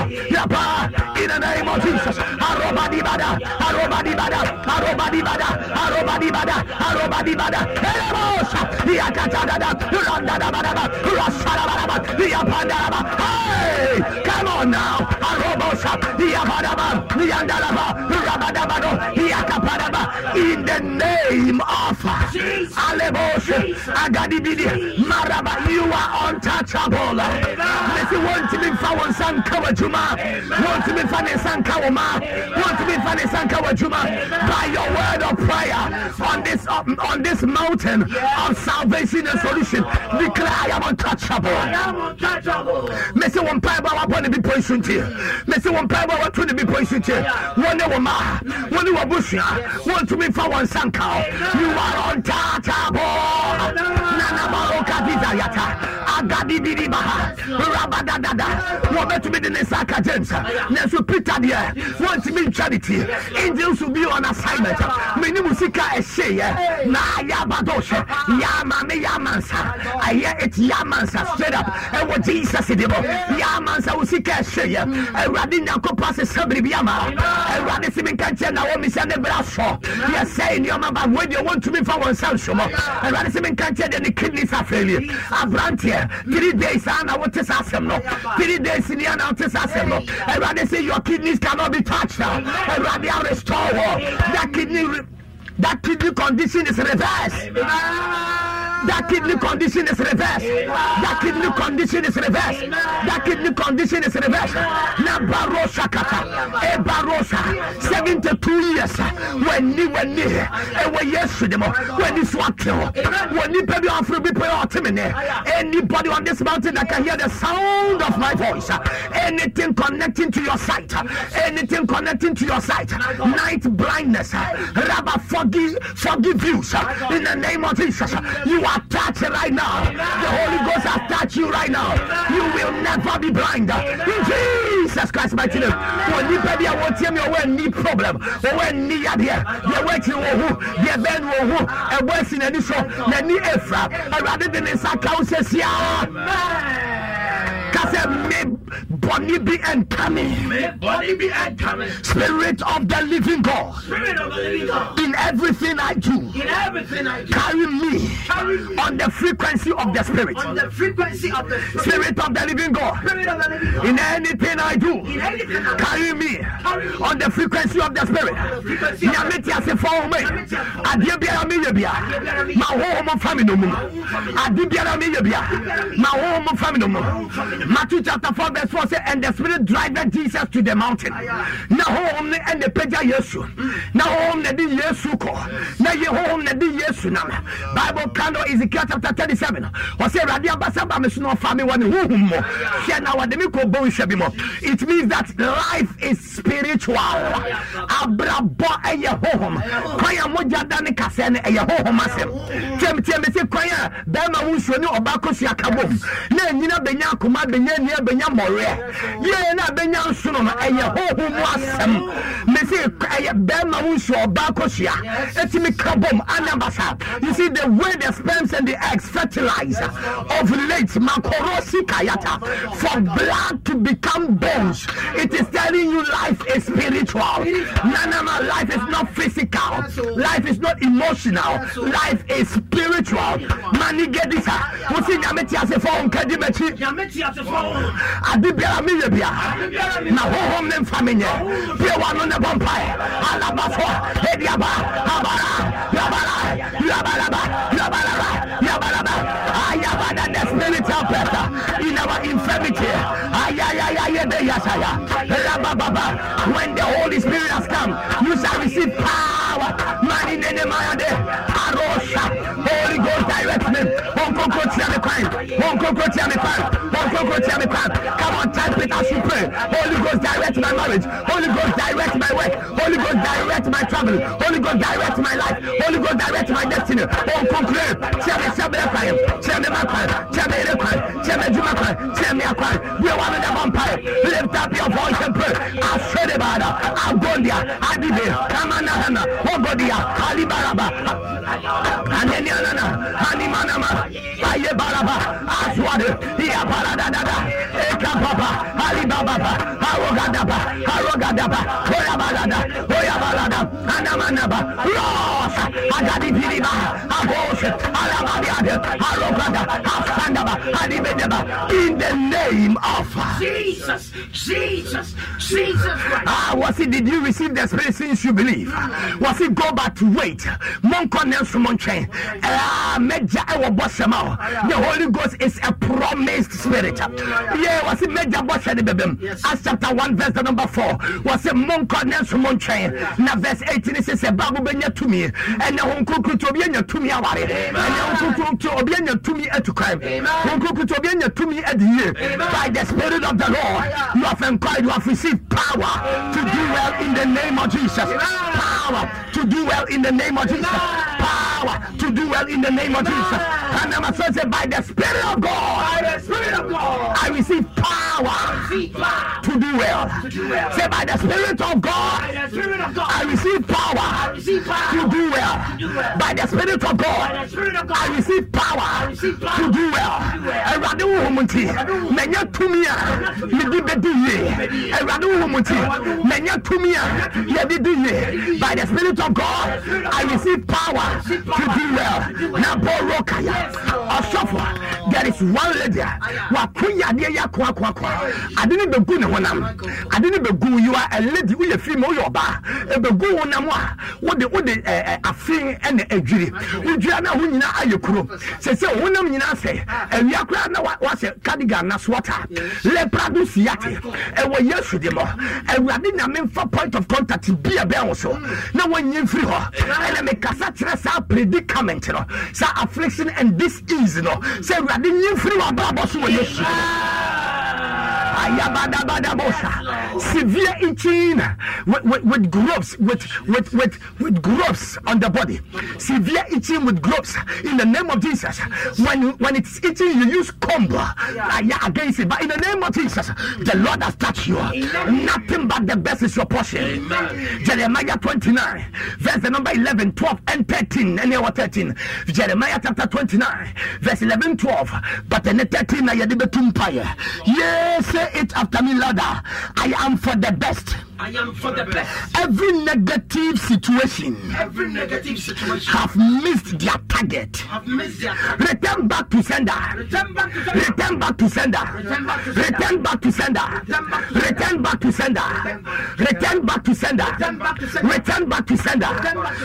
in the name of Jesus, Arobadibada, Arobadibada bada, arobadi bada, arobadi bada, arobadi bada. Elemos, yakatagada, randada bada, rasara bada, yapanda bada. Hey, come on now, arobosa, yapada bada, yandala bada, rabada bada, yakapada bada. In the name of Alebos, agadibidi, maraba, you are untouchable. Mesi wanti mifawansan kawa juma, wanti ma kawama. Want to be found in san kawajuma. By your word of prayer on this um, on this mountain of salvation and solution, declare I am untouchable. I am untouchable. Mesi one prayer about what be poison to. Mesi one prayer about what to be poison to. One day wama. One day wabushia. Want to be found in san kaw. You are untouchable. Nana baroka dizayata. Agadi bidi baha. Rabadadada. Wɔbɛtumi de ne nsa aka James. Nanso Peter deɛ wɔntumi ntwa ne tie. Angels will be on assignment. Mene mu sika ɛhyɛeɛ. Na ayɛ abadɔhyɛ. Yama me yamansa. Ayɛ it yamansa straight up. Ɛwɔ Jesus de mu. Yamansa wo sika ɛhyɛeɛ. Awurade Nyankopɔn asesa biribi ama. Awurade si mi nka nkyɛn na wɔn mi sɛ ne bra sɔ. Yɛsɛe nneɛma ba wo deɛ wɔntumi fa wɔn nsa nso mɔ. Awurade si mi nka nkyɛn deɛ ne kidneys afɛɛlie. Aberanteɛ three days a na wote no. Three days ni a na wote saa asɛm no. Awurade say your kidneys cannot be touched. Awurade I restore wɔ. That kidney that kidney condition is reversed. That kidney condition is reversed. That kidney condition is reversed. That kidney condition is reversed. Na barosha kata. Barosha. 72 years. When ni when ni. E we yesu demo. When ni swatio. When ni baby offer be pay ultimate. Anybody on this mountain that can hear the sound of my voice. Anything connecting to your sight. Anything connecting to your sight. Night blindness. Rabba forgive forgive you. In the name of Jesus. You are touched right now. The Holy Ghost has touched you right now. You will never be blind. In Jesus Christ mighty name. When you baby I want you me any problem. Or when ni yadeɛ. Deɛ wait you wo hu. Deɛ bɛn wo hu. Ɛwɔ si n'ani so. N'ani efra. Awurade de ne nsa ka wo sɛ me bɔnni bi ɛnka me. Body be and coming. Spirit of the living God. Spirit of the living God. In everything I do. In everything I do. Carry me Carry me on the frequency of the Spirit. on the frequency of the Spirit. Spirit of the living God. Spirit of the living God. In anything I do, In anything I do. carry me Carry me on the frequency of the Spirit. frequency of the Nyame ti ase fɔ me. Adeɛ biara mi yɛ bia. Ma ahohom fa no mu. Ade biara mi yɛ bia. Ma ahohom fa no mu. Matthew chapter four verse four say and the Spirit driveth Jesus to the mountain. Na ahohom ne ɛna pagya Yesu. Na na di Yesu kɔ. Na ye na di Yesu nam. Bible kando Ezekiel chapter thirty-seven. Ɔsɛ Awurade abasa ba mi so na ɔfa mi wɔ ne huhum mɔ. Hwɛ na wɔde mi kɔ bɔ nhyɛ bi mɔ. It means that life is spiritual. Abrabɔ ɛyɛ hohom. Kwan a mogya da ne kasɛ no ɛyɛ hohom asɛm. Tiɛm tiɛm sɛ kwan a bɛrima wo nsuo ne ɔbaa kɔsua ka bɛnya nia bɛnya mmɔreɛ. Yɛn na bɛnya nsono no ɛyɛ hohom mu asɛm. Mesi ɛyɛ bɛrima wo nsuo ɔbaa kɔsua. Etimi ka bom anabasa. You see the way the sperms and the eggs fertilize of late makorosi kayata for blood to become bones. It is telling you life is spiritual. No. Life is not physical. Life is not emotional. Life is spiritual. Mani this. Wusi nyame ti ase fɔ nkadi mɛkyi. Ade biara mi yɛ bia. Na honhom ne nfa mi nyɛ. Bie wa no ne bɔ mpae. Alabafo. Ediaba. Abara. Yabara. Yabalaba. Yabalaba. Yabalaba. Ayabada spiritual person in our infirmity. Ayayayayedeyasaya. Rabababa. When the Holy Spirit has come, you shall receive power. Mani nene mayade. One go to the crime. One go to the crime. One go to the crime. Come on, time, Peter, as pray. Holy Ghost direct my marriage. Holy Ghost direct my work. Holy Ghost direct my traveling. Holy Ghost direct my life. Holy Ghost direct my destiny. One go to Tell me something crime. Tell me my crime. Tell me the crime. Tell me my crime. Tell me a crime. We are one of the vampire. Lift up your voice and pray. I said about it. I'm going there. I did it. Come on, Hana. One go there. Ali Baraba. Aneniana. Hani Manama. Aswade. Ia barada dada. Eka papa. Alibaba. Arogadaba. Arogadaba. Oya balada. Anamanaba. Piriba. Abos. Alabadiade. Arogada. Afandaba. In the name of Jesus, Jesus, Jesus Christ. Ah, was it did you receive the spirit since you believe? Was it go back to wait? Monko Nelson Monchain. Ah, Meja Ewa Boshama. The Holy Ghost is a promised spirit. Yeah, was it Meja Boshani Bebem? Acts chapter 1, verse number 4. Was it Monko Nelson Monchain? Na verse 18 it says, Babu Benya to me. And the Honkuku to be to me aware. And the Honkuku to your to me at crime. Honkuku to be to me at the year. By the spirit of the Lord, you have inquired, you have received power to do well in the name of Jesus. Power to do well in the name of Jesus. Power to do well in the name of Jesus. And I'm by the Spirit of God. By the Spirit of God. I receive power to do well. Say, by the Spirit of God, I receive power to do well. By the Spirit of God, I receive power to do well. Ẹ̀rọ̀dé wò mu ti, mẹ̀nyẹ́ túnmí à, yẹ́dí bẹ́ẹ̀ di yé. Ẹ̀rọ̀dé wò mu ti, mẹ̀nyẹ́ túnmí à, yẹ́dí di yé. By the Spirit of God, I receive power to do well. Na bọ̀ rọ̀ kàyà, ọ̀ṣọ́fọ̀, there is one lady, wà kúnyàdé yà kọ́ ako ako ako ade ne bɛgu ne honam ade ne bɛgu are a lady woyɛ firi ma woyɛ ɔbaa. Ɛbɛgu honam a wode wode ɛ, ɛ, afe ɛna adwiri. Wodwira no a wo nyinaa ayɛ kuro. Sɛ sɛ honam nyinaa sɛ awia koraa na wa- wahyɛ cardigan na swata leprado siate ɛwɔ yesu de mɔ. Awurade nyame mfa point of contact bi a bɛn wo so. Na wɔnyɛ mfiri hɔ. Ɛna mekasa kyerɛ saa predicament no saa affliction and disease no. Sɛ awurade nyɛ mfiri wɔ abrabɔ so wɔ yesu. Severe itching with, with, with growths, with, with, with, with growths on the body. Severe itching with growths in the name of Jesus. When, when it's itching, you use comb uh, against it. But in the name of Jesus, the Lord has touched you. Nothing but the best is your portion. Jeremiah 29, verse the number 11, 12, and 13. And what 13? Jeremiah chapter 29, verse 11, 12. But then 13, na yɛde bɛtu mpaeɛ. Yes, it after me louder. I am for the best. I am for the best. Every negative situation Every negative situation have missed their target. have missed their target. Return back to sender. Return back to sender. Return back to sender. Return back to sender. Return back to sender. Return back to sender. Return back to sender. Return back to sender.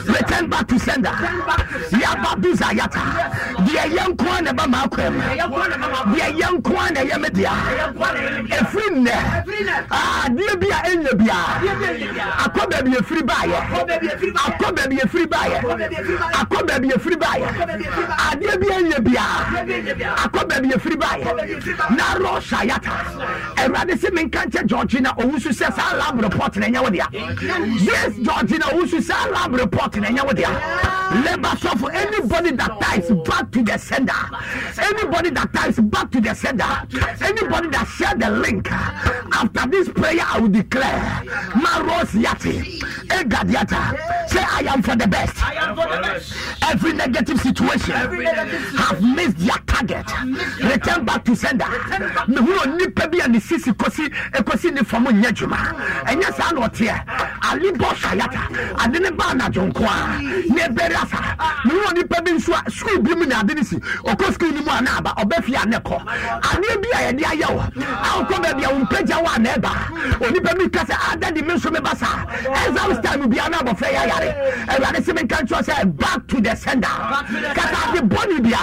Return back to sender. Yabadu Zayata. Deɛ yɛ nko a na ɛba maa kwan mu. Deɛ yɛ a na ɛyɛ me dea. Ɛfiri nnɛ. Ah, adeɛ bi a. Akɔ baabi efiri baayɛ. Akɔ baabi efiri baayɛ. Akɔ baabi efiri baayɛ. Adeɛ bi a ɛnyɛ biara. Akɔ baabi efiri baayɛ. Na rɔ sayata. Awurade sɛ menka nkyɛ Georgina owusu sɛ saa lab report na ɛnyɛ wo dea. Yes, Georgina owusu saa lab report na ɛnyɛ wo dea. Labor suffer anybody that ties back to the sender. Anybody that ties back to the sender. Anybody that share the link. After this prayer, I will declare. Maros Yati. Egadiata. Say, I am for the best. Every negative situation have missed their target. Return back to sender. Mehuro nipa bi a ne sisi kosi ekosi ne fam nyɛ adwuma. Ɛnyɛ saa na ɔteɛ. Ali bɔ sayata. Ade ne ba anadwo nko a. Ne bɛrɛ asa. Mehuro nipa bi nso a sukuu bi mu na ade ne si. Ɔkɔ sukuu ni mu a na aba. Ɔbɛ fi a ne kɔ. Adeɛ bi a yɛde ayɛ wo. A ɔkɔ baabi a wo mpagya wo a na ɛba. Onipa bi ka sɛ ada de me nso me ba saa. Exam time bi a na abɔfra yɛ ayare. Awurade sɛ menka sɛ back to the sender kasa ade bɔne bia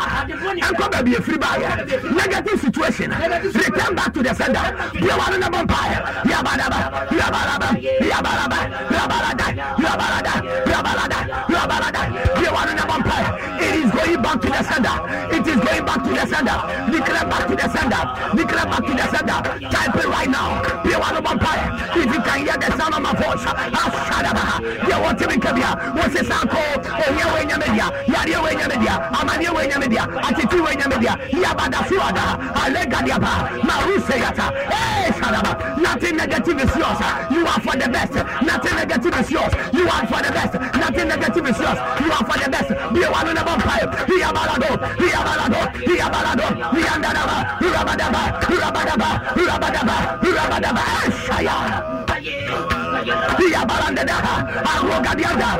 ɛnkɔ baabi ɛfiri baayɛ negative situation return back to the sender biawa no ne bɔmpaayɛ yabadaba yabaraba yabaraba yabarada yabarada yabarada yabarada biawa no ne bɔmpaayɛ going back to the sender. It is going back to the sender. Declare back to the sender. Declare back to the sender. Type it right now. Bia wa no bɔ mpaeɛ. If you can hear the sound of my voice, ashadabaha. Bia wa timi kabia. Wɔsi sanko. Ohia wɔ enyamedia. Yadeɛ wɔ enyamedia. Amaneɛ wɔ enyamedia. Atiti wɔ enyamedia. Yabada suada. Alegadiaba. Maruseyata. Hey, shadaba. Nothing negative is yours. You are for the best. Nothing negative is yours. You are for the best. Nothing negative is yours. You are for the best. Be one on the vampire. Yabalado, Yabalado, Yabalado, Yandadaba, Rabadaba, Rabadaba, Rabadaba, Rabadaba, Shaya. Yabalandadaha, Arogadiada,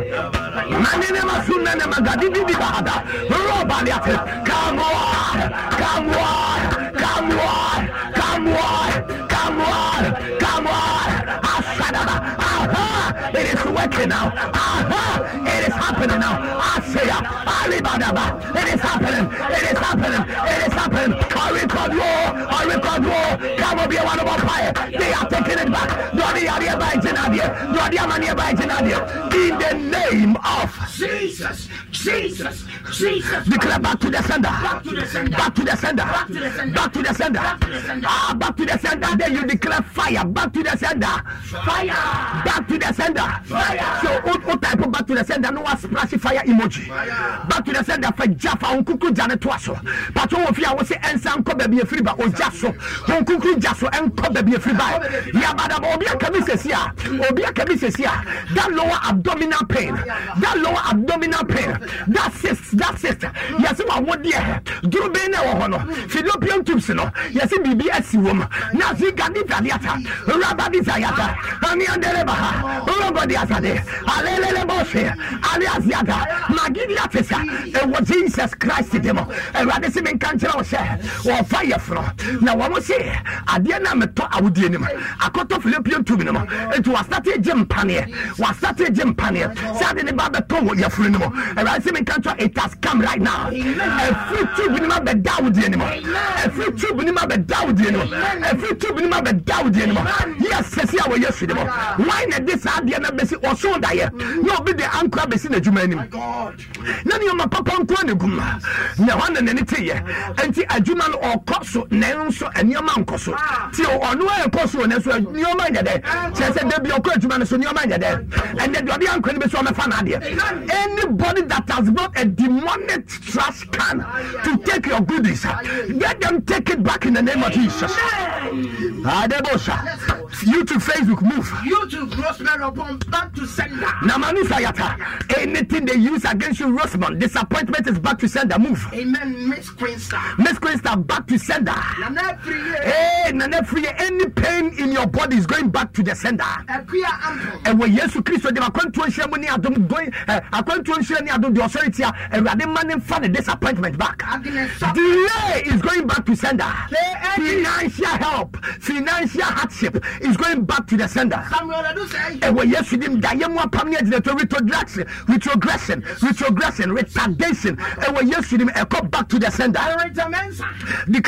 Manene Masuna Magadi Bahada, Robadiate, come on, come on, come on, come on, come on, come on, Asadaba, aha, it is working now, aha, it is happening now. It is happening. It is happening. I. I war. Come on, be one of our fire. They are taking it back. Dodi Adia by Jinadia. Dodi Amania by Jinadia. In the name of Jesus, Jesus, Jesus. Declare back to the sender. Back to the sender. Back to the sender. Back to the sender. Ah, back to the sender. Then you declare fire. Back to the sender. Fire. Back to the sender. Fire. So what, type of back to the sender? No one splash fire emoji. Back to the sender for Jaffa on kuku jane twaso. Pato wo fi a wo se ensa nkɔ baabi efiri ba ogya so. Wɔn kunkun gya so ɛnkɔ baabi efiri ba. Yabadaba obi akabi sesi a obi akabi sesi a. That lower abdominal pain that lower abdominal pain that cyst that cyst. Yasi wa awodeɛ duro bɛyi na ɛwɔ hɔ no fallopian tubes no yasi biribi esi wɔm. Na si gadi dade ata raba di sa yata ani adere ba ha rɔba di ata de alelele bɔ fɛ ale asi ata. Magi di ata ɛwɔ jesus christ dem ɛwɔ adi si mi nkankyerɛ ɔhyɛ wɔfa nsa yɛ foro na wɔn se adeɛ no a metɔ awodie no mu. Akɔtɔ philippian tube no mu. Nti wasate gye mpaneɛ. Wasate gye mpaneɛ. Sɛ ade ne ba bɛtɔ wɔ yɛforo no mu. Awurade sɛ menka nkyɛ it has come right now. Ɛfiri tube no mu abɛda awodie no mu. Ɛfiri tube no mu abɛda awodie no mu. Ɛfiri tube no mu abɛda awodie no mu. Yɛ sɛsi a wɔyɛ sori mu. Wɔn na de saa adeɛ no bɛsi? Ɔso daeɛ na obi de ankora bɛsi n'adwuma anim. Na nneɛma papa nkora ne gum na wɔn na n'ani te yɛ nti adwuma no ɔk ɔkɔ so nanso nneɛma nkɔ so. Ah. Ti ɔno a ɛkɔ so nanso nneɛma nyɛ dɛ. Ah. Kyerɛ sɛ debi ɔkɔ adwuma no so nneɛma nyɛ dɛ. Ah. Ɛnɛ deɛ ɔde ankora no bɛsi ɔmɛfa n'adeɛ. Anybody that has brought a demonic trash can to take your goodies, let them take it back in the name of Jesus. Adebosha. YouTube, Facebook, move. YouTube, Rosemary upon back to sender. Namanu Sayata. Anything they use against you, Rosamond, disappointment is back to sender. Move. Amen, Miss Queen Star. Miss Krista, back to sender. And every year, Hey, Nana Free, any pain in your body is going back to the sender. a queer ample. And when Jesus Christ, they were going to share money, Adam going, I going to share Adam the authority, and rather money for the disappointment back. Delay is going back to sender. Financial help, financial hardship is going back to the sender. Samuel, I do say, ɛwɔ yesu dim da yɛ mu apam ne agyina to retrogression retrogression retrogression retardation And when yesu dim ɛkɔ back to the sender.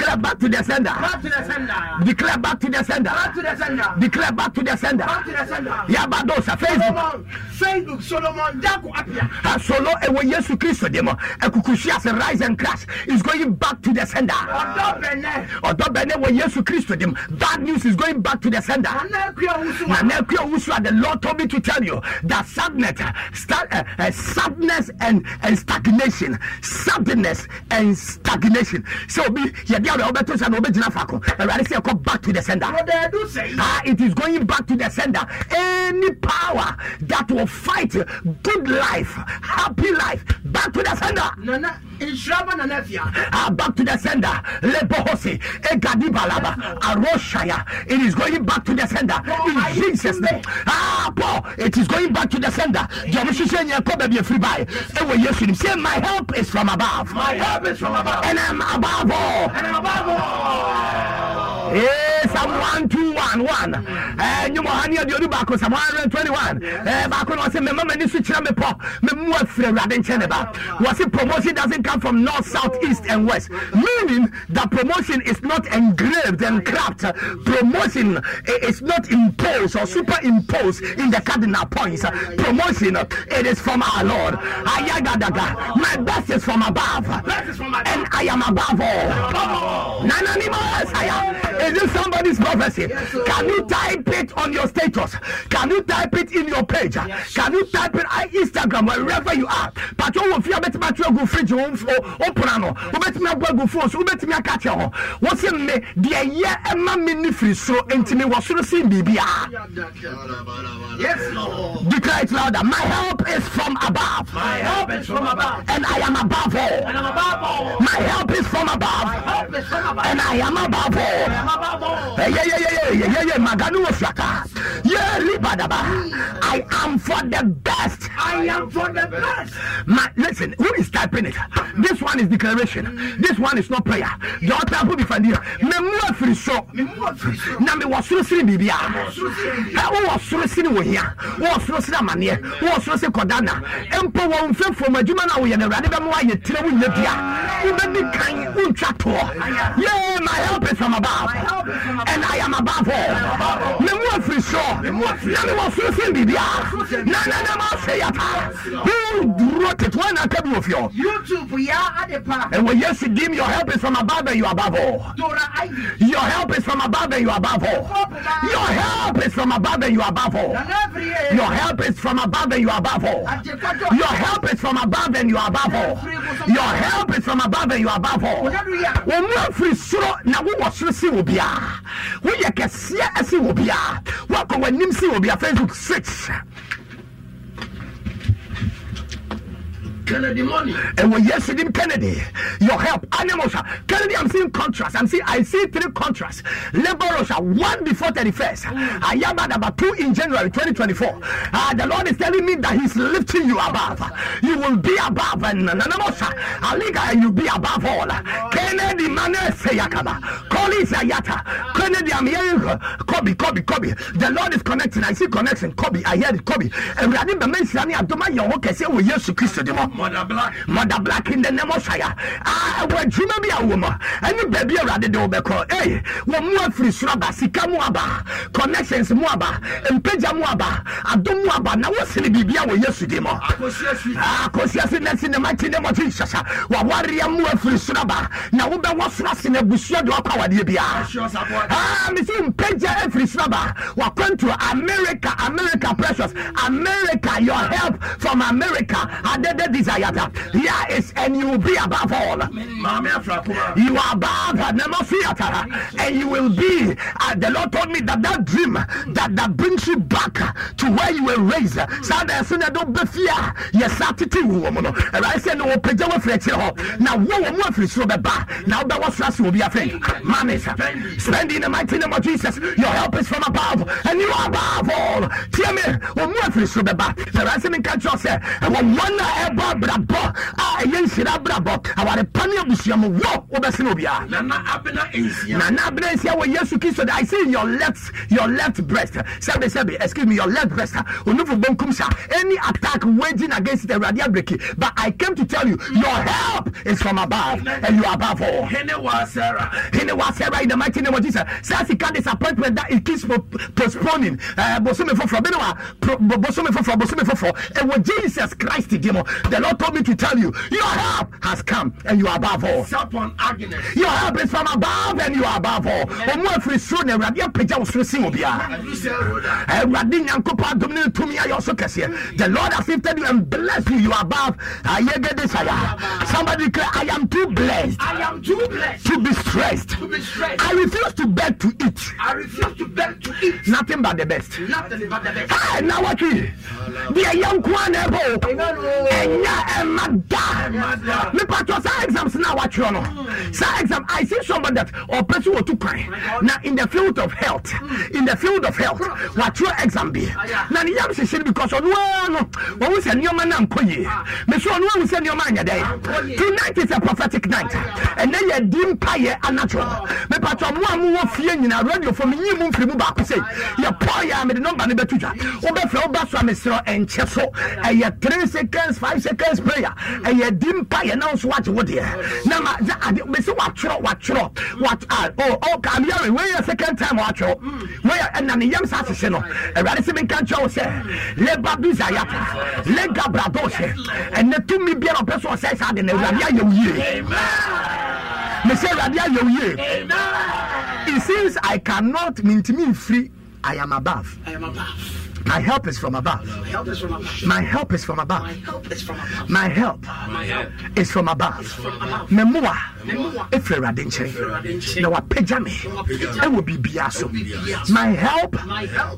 Declare back to the sender Back to the sender. declare back to the sender Back to the sender. declare back to the sender Back to the sender. yabadosa facebook Solomon, Facebook, Solomon, Jaco Apia. asolo ɛwɔ yesu kristo dim ɛkukusi ase rise and crash is going back to the sender Ọ̀dọ́ Bẹ̀nẹ̀. ɔdɔ bɛnɛ wɔ yesu kristo dim bad news is going back to the sender Nana Kuya Usuma. na na ekura wusu the lord told me to tell you that sadness start uh, uh, sadness and and stagnation sadness and stagnation so obi yɛde awɛ ɔbɛto sa na ɔbɛgyina faako awurade sɛ ɛkɔ back to the sender. Ah, it is going back to the sender. Any power that will fight good life, happy life, back to the sender. Nana. Ah, back to the sender. Lebohosi, Egadi Balaba, Aroshaya. It is going back to the sender. In Jesus' name. Ah, baabɔ it is going back to the sender. Deɛ ɔmo hyehyɛ nyɛ kɔ baabi efiri baa ɛwɔ yesu nim say my help is from above. My help is from above. Ɛnna ɛma baabɔ ɛnna ɛma baabɔ. Psalm 1211. Eh, nyumo hani ya diodi bako Psalm 121. Eh, bako na wase mema mani switchira me po. Me muwa fire rade nchene ba. Wase promotion doesn't come from north, south, east and west. Meaning that promotion is not engraved and craft. Promotion is not imposed or superimposed in the cardinal points. Promotion, it is from our Lord. Ayagadaga. My best is from above. Best from above. And I am above all. Nana ni Messiah. Is this somebody's prophecy? Can you type it on your status? Can you type it in your page? Can you type it on Instagram wherever you are? Patro wo fi abeti matro go fridge wo oh, open ano. Beti oh. me go phone eh, so wo beti me aka che ho. Wo se me de ye ema me ni firi soro ntimi wo soro sin bibia. Yes, Lord. Declare it louder. My help is from above. My help is from above. And I am above all. And I'm above all. My help is from above. Help is from above. And I am above all. I'm above all. Eyeyeyeyeyeye maganu ofraka. Ye libadaba. I am for the best. I am for the best. My, listen, who is typing it? This one is declaration. This one is not prayer. The other people be finding me mu afiri so. Na me wasoro sini bibia. Ha eh, wo wasoro sini wo was Wo wasoro sini amane. Wo wasoro sini kodana. Empo wo mfemfo for my wo ye na Awurade be mo ayɛ tire wo nya make me kind. di kan wo twa to. Yeah, my help is from above. And I am above all. Me mu afiri so. Na me wɔ siri biribi a. Na na na ma se yata. Wrote it? Why not tell me of you? YouTube ya adepa. And when yes, dim, your help is from above and you are above. Dora Ivy. Your help is from above and you are above. Your help is from above and you are above. Your help is from above and you are above. Your help is from above and you are above. Your help is from above and you are above. Wɔn mu afiri soro na wowɔ soro si wɔ bia. Woyɛ kɛseɛ ɛsi wɔ bia. Wakɔ wɔn anim si wɔ bia. Facebook six. Kennedy money. And when yes, him Kennedy, your help. Animosha. Kennedy, I'm seeing contrast. I'm seeing I see three contrasts. Labor Russia, one before 31st. I am at about two in January 2024. Uh, the Lord is telling me that He's lifting you above. You will be above and Nanamosha. Aliga, you be above all. Kennedy Mane Seyakaba. Police ayata. Kennedy, I'm hearing Kobe, Kobe, Kobe. The Lord is connecting. I see connection. Kobe, I hear it. Kobe. And we are the men saying, "I'm doing your work." I say, "We yes, Christ." Mother black, mother black in the name of fire. Ah, we dream be a woman. Any baby rather they beko. Hey, we move free suraba, sika muaba, connections muaba, empeja muaba, adum muaba. Now what's in the baby? We yes, Christ. Ah, kosiasi nasi ne mighty name of Jesus. Wa warrior move free suraba. Now we be wa surasi ne busuadu akawa di awadeɛ biara ah mesi mpagya afiri ah. soro aba wakwanto america america precious. America your help from america. Adede desire that here is and you will be above all. You are above never theater ah. and you will be uh, the lord told me that that dream that that brings you back to where you were raised. Saa na ɛsɛ na ɛdɔ bɛ fia yɛ saa tete wu wɔn no. Ɛwɛ sɛ na wɔpagya wɔ firi akyire hɔ na wo wɔn afiri soro bɛba na wobɛwɔ soro ase wɔ bi afɛn sa spend in the mighty name of jesus. Your help is from above and you are above all. Tie me. Wɔn mu afiri soro bɛba na ɛwɛ sɛ mi nka kyerɛ sɛ ɛwɔ wɔn a ɛbɔ abrabɔ a ɛyɛ nhyira abrabɔ aware pa ne abusua mu wɔ wobɛsene obiara Nana Abena Insia. nana abena nsia wɔ yesu kristo de i see your left your left breast. Sɛbe sɛbe excuse me your left breast. Onufo bonkum sa any attack waging against the awurade abreki but i came to tell you your help is from above and you are above all. Hene wa Sarah. Hene Sarah in the mighty name of Jesus. Says he can disappointment that it keeps po- postponing. Uh, Bosome foforo, bene wa, pro- bo- Bosome foforo, Bosome foforo. And when Jesus Christ the Lord told me to tell you, your help has come and you are above all. Your help is from above and you are above all. Omo afiri soro na Awurade apagya wo soro sen obiara. Adusel Roda. Awurade Nyankopɔn adom ne tumi ayɛ ɔso kɛseɛ. The Lord has lifted you and blessed you. You are above. Somebody declare, I am too blessed I am too blessed to be stressed. to be I refuse to beg to eat. I refuse to beg to eat. Nothing but the best. Nothing but the best. Hey, now what we? Deɛ yɛn nko a na ɛbɔ o. Ɛnya ɛma da. Nipa tɔ saa exams na watwerɛ no. Hmm. Saa exam I see somebody that ɔpɛ so wɔtu kwan. Na in the field of health, hmm. in the field of health, watwerɛ exam bi. Ah, na ne yam hyehyɛ no because ara no, wɔn sɛ nneɛma na nkɔ yie. Meso ɔno ara sɛ nneɛma anyɛ dɛ. Tonight is a prophetic night. Ɛnɛ yɛ di mpa yɛ anatwerɛ. Nipa tɔ mo a mo wɔ fie nyinaa radio fo mi nyi mu nfiri mu baako sɛ yɛ pɔ yɛ a mede nɔmba no bɛto dwa. Wobɛfrɛ woba so a mesrɛ ɛnkyɛ so. Ɛyɛ three seconds five seconds prayer. Ɛyɛ di mpa yɛ na nso wagye wo deɛ. Na ma dza ade mesi watwerɛ watwerɛ wat ah oh oh kam yɛre wei yɛ second time watwerɛ. Wei yɛ ɛna ne yam saa ahyehyɛ no. Awurade sɛ menka nkyerɛ wo sɛ leba bizayata lega bradose ɛnɛ tumi biara ɔpɛ so ɔsɛe saa de na awurade ayɛ wo yie. Ayɛ wo yie. It seems I cannot mintimi free I am above. I am above. My help is from above. My help is from above. My help is from above. My help is from above. My help My help is from above. from above. Memoa ɛfiri awurade nkyɛn na wapagya me wapagya me. ɛwɔ biribiara so. My help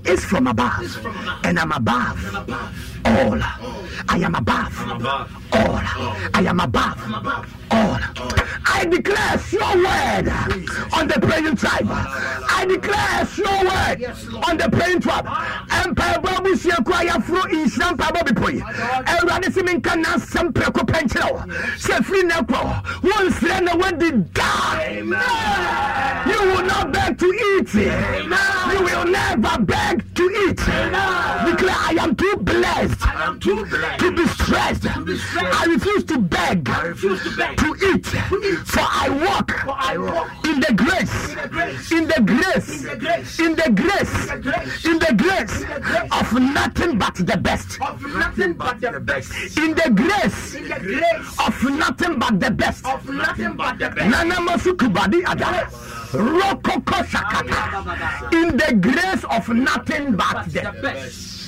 is from above is from above. and I'm above all. I am above all. I am above above. all. I declare your word on the praying tribe. I declare your word on the praying tribe. Ah. Empire Babu Siakwa Yafro in Shampa Baby Poi. Everybody Simin can now some preco penchel. Sefri Nepo. One friend when did die. You will not beg to eat. You will never beg to eat. Declare I am too blessed. I am too blessed To be stressed. be stressed. I refuse to beg. I refuse to beg To eat. For I walk For I walk in the grace. in the grace In the grace. in the grace In the grace. the grace In the grace grace of nothing but the best. of nothing but the best In the grace in the grace of nothing but the best. of nothing but the best Nana Masukubadi Ada. Rokoko Shakata. In the grace of nothing but the best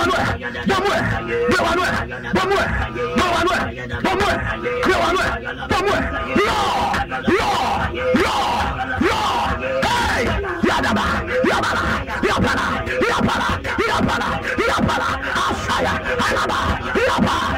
wanwe bamwe bwe wanwe bamwe bwe wanwe bamwe. Bwe wanwe bamwe yo yo yo yo hey yadaba yabala yabala yabala yabala yabala asaya alaba yabala.